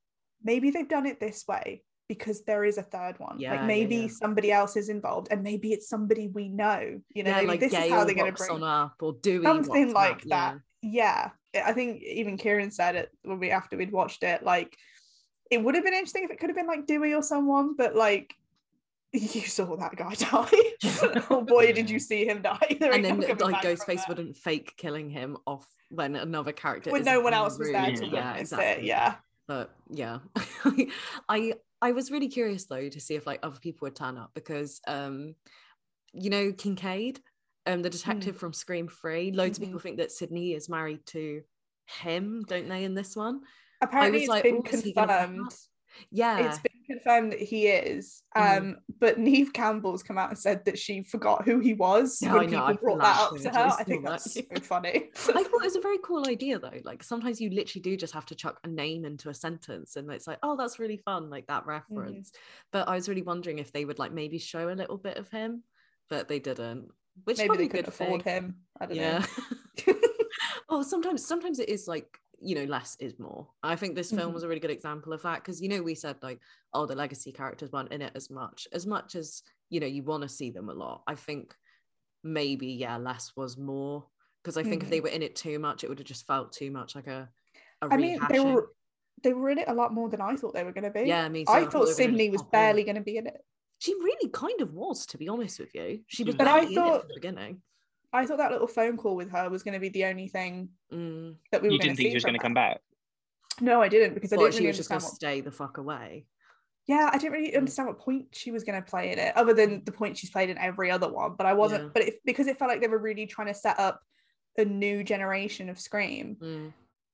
maybe they've done it this way because there is a third one. Yeah, like maybe yeah. somebody else is involved, and maybe it's somebody we know. You know, yeah, maybe like this is how they're going to bring on up, or Dewey something like that. Yeah, I think even Kieran said it when we after we'd watched it. Like, it would have been interesting if it could have been like Dewey or someone, but like. You saw that guy die. oh boy, did you see him die? There and then like Ghostface wouldn't fake killing him off when another character when no one else was there room. to Yeah, witness exactly. it. Yeah. but yeah i i was really curious though to see if like other people would turn up because um you know kincaid um the detective from scream 3. loads Mhm. of people think that Sidney is married to him don't they in this one Apparently, it's like, been "Oh, is he gonna confirmed. yeah It's been confirmed that he is. Um, Mhm. but Neve Campbell's come out and said that she forgot who he was Yeah, when people I brought that up to her. I think that. that's so funny. I thought it was a very cool idea though. Like sometimes you literally do just have to chuck a name into a sentence and it's like, oh, that's really fun, like that reference. But I was really wondering if they would like maybe show a little bit of him, but they didn't. which Maybe they couldn't afford thing. him. I don't Yeah. know. well, sometimes sometimes it is like you know less is more. I think this film Mhm. was a really good example of that because you know we said like oh the legacy characters weren't in it as much as much as you know you want to see them a lot. I think maybe yeah less was more because I think if they were in it too much it would have just felt too much like a. a I mean, they were they were in it a lot more than I thought they were going to be. Yeah, me too. I thought thought they were gonna Sidney was barely going to be in it. She really kind of was, to be honest with you. She was But I barely in it thought- the beginning. I thought that little phone call with her was going to be the only thing Mm. that we were You going didn't to think see she was going to come back? No, I didn't because I Well, didn't she really was just going understand to what. stay the fuck away. Yeah, I didn't really Mm. understand what point she was going to play in it, other than the point she's played in every other one. But I wasn't. Yeah. But it, because it felt like they were really trying to set up a new generation of Scream, Mm.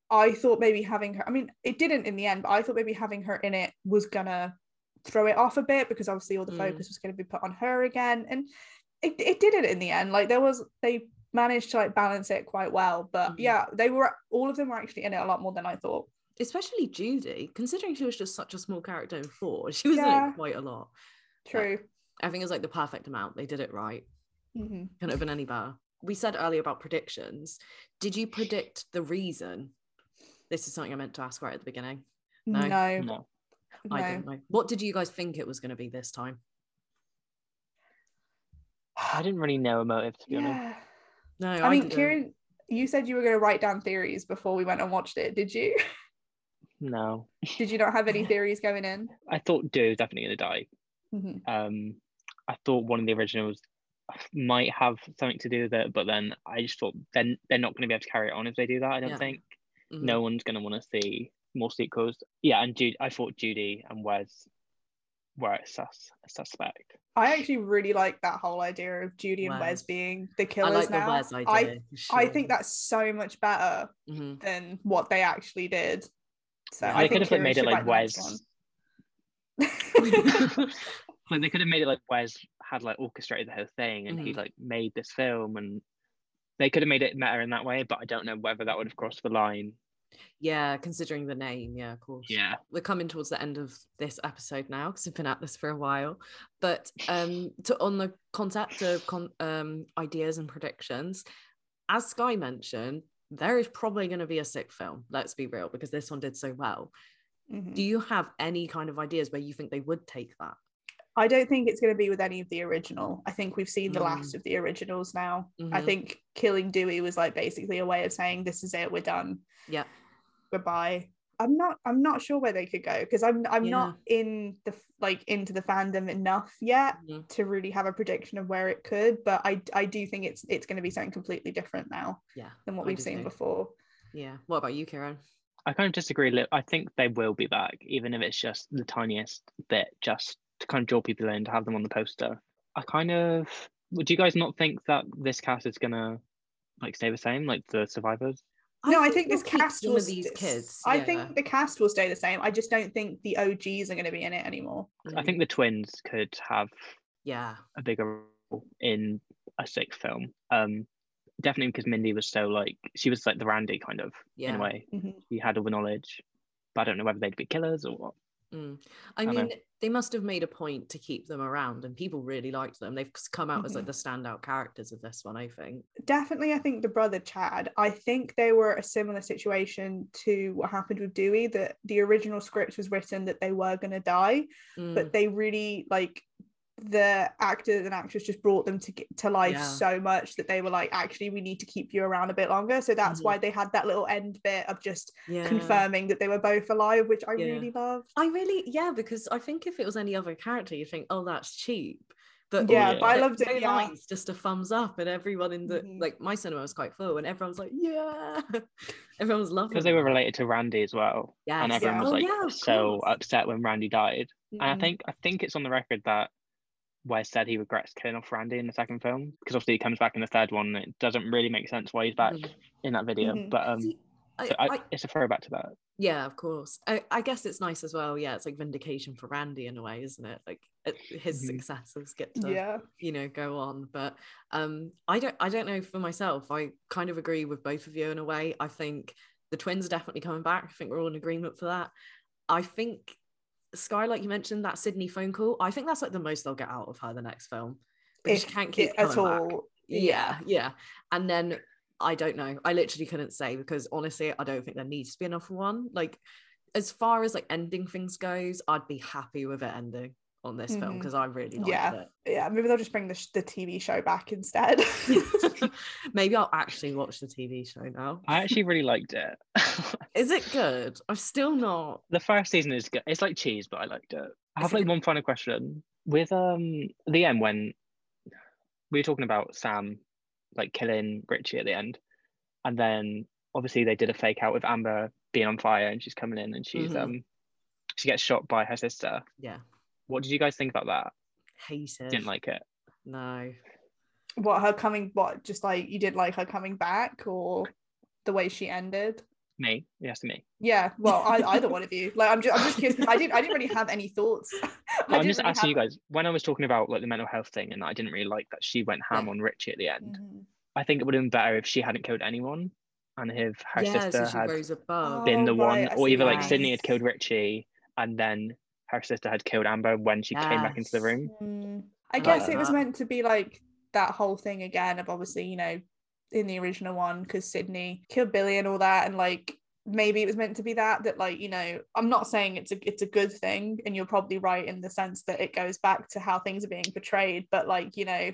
I thought maybe having her. I mean, it didn't in the end, but I thought maybe having her in it was gonna throw it off a bit because obviously all the Mm. focus was going to be put on her again, and it it did it in the end. Like there was they managed to like balance it quite well, but Mhm. yeah, they were all of them were actually in it a lot more than I thought. Especially Judy, considering she was just such a small character in four, she was in it quite a lot. True. I think it was like the perfect amount. They did it right. Mm-hmm. Couldn't have been any better. We said earlier about predictions. Did you predict the reason? This is something I meant to ask right at the beginning. No. No, no, No. I didn't know. What did you guys think it was going to be this time? I didn't really know a motive, to be honest. Yeah. No, I mean, didn't. Kieran, you said you were going to write down theories before we went and watched it. Did you? No. Did you not have any theories going in? I thought Dewey was definitely going to die. Mhm. Um, I thought one of the originals might have something to do with it, but then I just thought then they're not going to be able to carry it on if they do that. I don't Yeah. think Mhm. no one's going to want to see more sequels. Yeah, and Judy, I thought Judy and Wes were it's sus a suspect. I actually really like that whole idea of Judy and Wes Wes. being the killers I killers like the now. Wes I idea. for I sure. think that's so much better Mhm. than what they actually did. So Yeah. I they think could have like, Kieran made it should like write the next Wes. one. like they could have made it like Wes had like orchestrated the whole thing and he Mhm. like made this film and they could have made it meta in that way, but I don't know whether that would have crossed the line. Yeah, considering the name, yeah, of course. Yeah. We're coming towards the end of this episode now because we've been at this for a while. But um, to on the concept of con- um, ideas and predictions, as Sky mentioned, there is probably going to be a sick film. Let's be real, because this one did so well. Mhm. Do you have any kind of ideas where you think they would take that? I don't think it's going to be with any of the original. I think we've seen the Mm. last of the originals now. I Mhm. think killing Dewey was like basically a way of saying this is it, we're done, Yeah. Goodbye. I'm not. I'm not sure where they could go because I'm. I'm Yeah. not in the like into the fandom enough yet to really have a prediction of where it could. But I. I do think it's. It's going to be something completely different now Yeah. than what I we've seen too. before. Yeah. What about you, Kieran? I kind of disagree. I think they will be back, even if it's just the tiniest bit, just to kind of draw people in to have them on the poster. I kind of would you guys not think that this cast is gonna like stay the same, like the survivors? No, I think they'll this keep cast some will. of these st- kids. I yeah. think the cast will stay the same. I just don't think the OGs are going to be in it anymore. I think the twins could have Yeah. a bigger role in a sixth film. Um, definitely because Mindy was so like she was like the Randy kind of in a way. Mhm. She had all the knowledge, but I don't know whether they'd be killers or what. Mm. I I know. mean, they must have made a point to keep them around, and people really liked them. They've come out as like Mhm. the standout characters of this one, I think. definitely i think the brother chad i think they were a similar situation to what happened with dewey that the original script was written that they were going to die Mm, but they really like the actors and actress just brought them to to life Yeah. so much that they were like actually we need to keep you around a bit longer so that's Mhm. why they had that little end bit of just yeah. confirming that they were both alive which i Yeah. really loved I really, yeah, because I think if it was any other character, you think, oh, that's cheap. But yeah, yeah. but i loved no it yeah lines, just a thumbs up, and everyone in the Mhm. like my cinema was quite full, and everyone was like, yeah, everyone was loving Because they were related to Randy as well, and everyone Yeah. was Oh, like yeah, so course. upset when Randy died. And I Mhm. think I think it's on the record that Wes said he regrets killing off Randy in the second film because obviously he comes back in the third one. And it doesn't really make sense why he's back Mhm. in that video, Mhm. but um, See, I- so I, I- it's a throwback to that. Yeah, of course. I, I guess it's nice as well. Yeah, it's like vindication for Randy in a way, isn't it? Like it, his Mhm. successors get to, yeah you know, go on. But um, I don't, I don't know for myself. I kind of agree with both of you in a way. I think the twins are definitely coming back. I think we're all in agreement for that. I think Sky, like you mentioned, that Sidney phone call. I think that's like the most they'll get out of her the next film But if she can't keep it- at coming back. all yeah, yeah. And then I don't know. I literally couldn't say because honestly, I don't think there needs to be another one. Like, as far as like ending things goes, I'd be happy with it ending on this film Mhm. because I really liked Yeah. Yeah, maybe they'll just bring the, sh- the TV show back instead. Maybe I'll actually watch the TV show now. I actually really liked it. Is it good? I'm still not. the first season is good. It's like cheese, but I liked it. I have Is like good? one final question. With um the end when we were talking about Sam like killing Richie at the end, and then obviously they did a fake out with Amber being on fire and she's coming in and she's Mhm. um she gets shot by her sister. Yeah. What did you guys think about that? Hate it. Didn't like it. No. what her coming? What just like you didn't like her coming back, or the way she ended? Me, yes, me. Yeah, well, I, either one of you. Like, I'm just, I'm just curious. 'cause I didn't, I didn't really have any thoughts. I I'm just really asking you guys. When I was talking about like the mental health thing, and I didn't really like that she went ham Yeah. on Richie at the end. Mhm. I think it would have been better if she hadn't killed anyone, and if her yeah, sister so had rose above. Oh, been the right, one, or see either like Sidney had killed Richie, and then her sister had killed Amber when she came back into the room. Mm, I I guess like it was meant to be like that whole thing again of obviously, you know, in the original one, because Sidney killed Billy and all that, and like maybe it was meant to be that that like you know i'm not saying it's a it's a good thing and you're probably right in the sense that it goes back to how things are being portrayed but like you know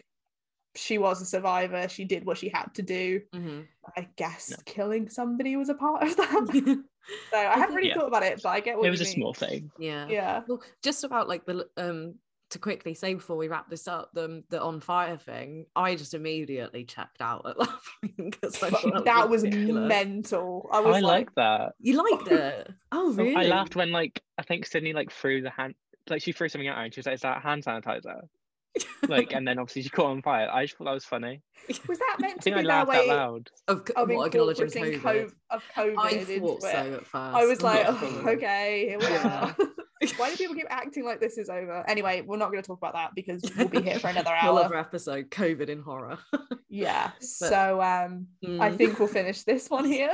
she was a survivor she did what she had to do Mhm. i guess No. killing somebody was a part of that so i haven't really Yeah. thought about it but i get what It you was a mean. small thing. yeah. yeah Well, just about like the um to quickly say before we wrap this up, the the on fire thing, I just immediately checked out at that point because I thought that was ridiculous. mental i I, was like, like that. You liked it? Oh, really? I laughed when like I think Sidney like threw the hand, like she threw something at her, and she was like, "Is that hand sanitizer?" Like, and then obviously she caught on fire. I just thought that was funny. was that meant to think I be their laughed out way loud. of, of what, acknowledging COVID. COVID, of COVID I thought so at first. I was like, oh, okay, here we Yeah. are. Why do people keep acting like this is over? Anyway, we're not going to talk about that because we'll be here for another hour. other episode, COVID in horror. Yeah. So um, I Mm. think we'll finish this one here.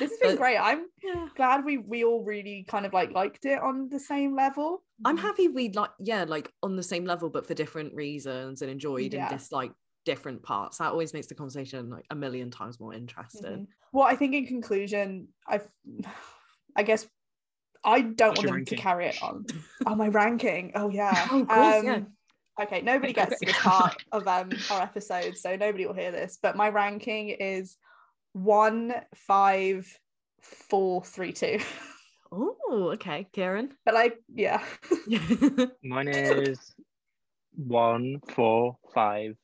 This has been But- great. I'm Yeah. glad we we all really kind of like liked it on the same level. I'm happy we like yeah, like on the same level, but for different reasons and enjoyed Yeah. and disliked different parts. That always makes the conversation like a million times more interesting. Mhm. Well, I think in conclusion, I've I guess I don't What's want them ranking? to carry it on. Oh, my ranking. Oh yeah. Oh, of course, yeah. Um, Okay, nobody gets to this part of um our episode, so nobody will hear this. But my ranking is one, five, four, three, two. Oh, okay, Karen. But like, yeah. Mine is one, four, five,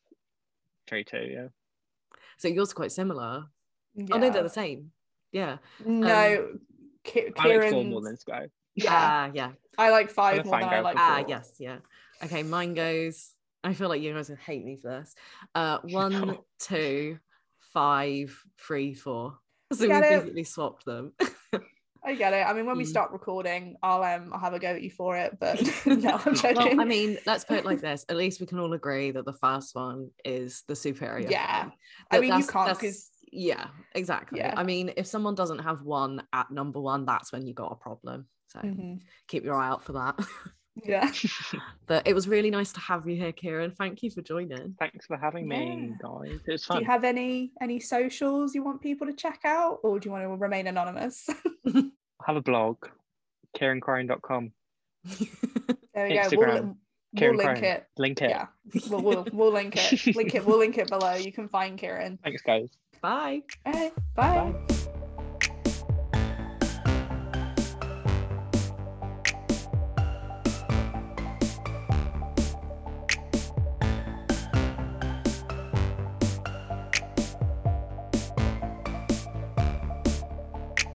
three, two. Yeah. so yours are quite similar. yeah. Oh no, they're the same. Yeah. No, Ki- I like four more than Sky. Yeah, Ah, yeah. I like five more than I like for Ah, four. yes, yeah. Okay, mine goes. I feel like you guys would hate me for this. Uh, one, No. two, five, three, four. So we Get basically swapped them. I get it. I mean, when we Mm. start recording, I'll um, I'll have a go at you for it. But no, I'm joking. well, I mean, let's put it like this. At least we can all agree that the first one is the superior. Yeah. I mean, you can't because yeah, exactly. Yeah. I mean, if someone doesn't have one at number one, that's when you got a problem. So Mm-hmm. keep your eye out for that. yeah. but it was really nice to have you here, Kieran. Thank you for joining. Thanks for having me, guys. It was Do you have any any socials you want people to check out, or do you want to remain anonymous? I have a blog, kierancrine.com. there we go. Instagram, We'll, we'll link Crane. it. Link it. Yeah, we'll, we'll we'll link it. Link it. We'll link it below. You can find Kieran. Thanks, guys. Bye. All right. Bye. Bye.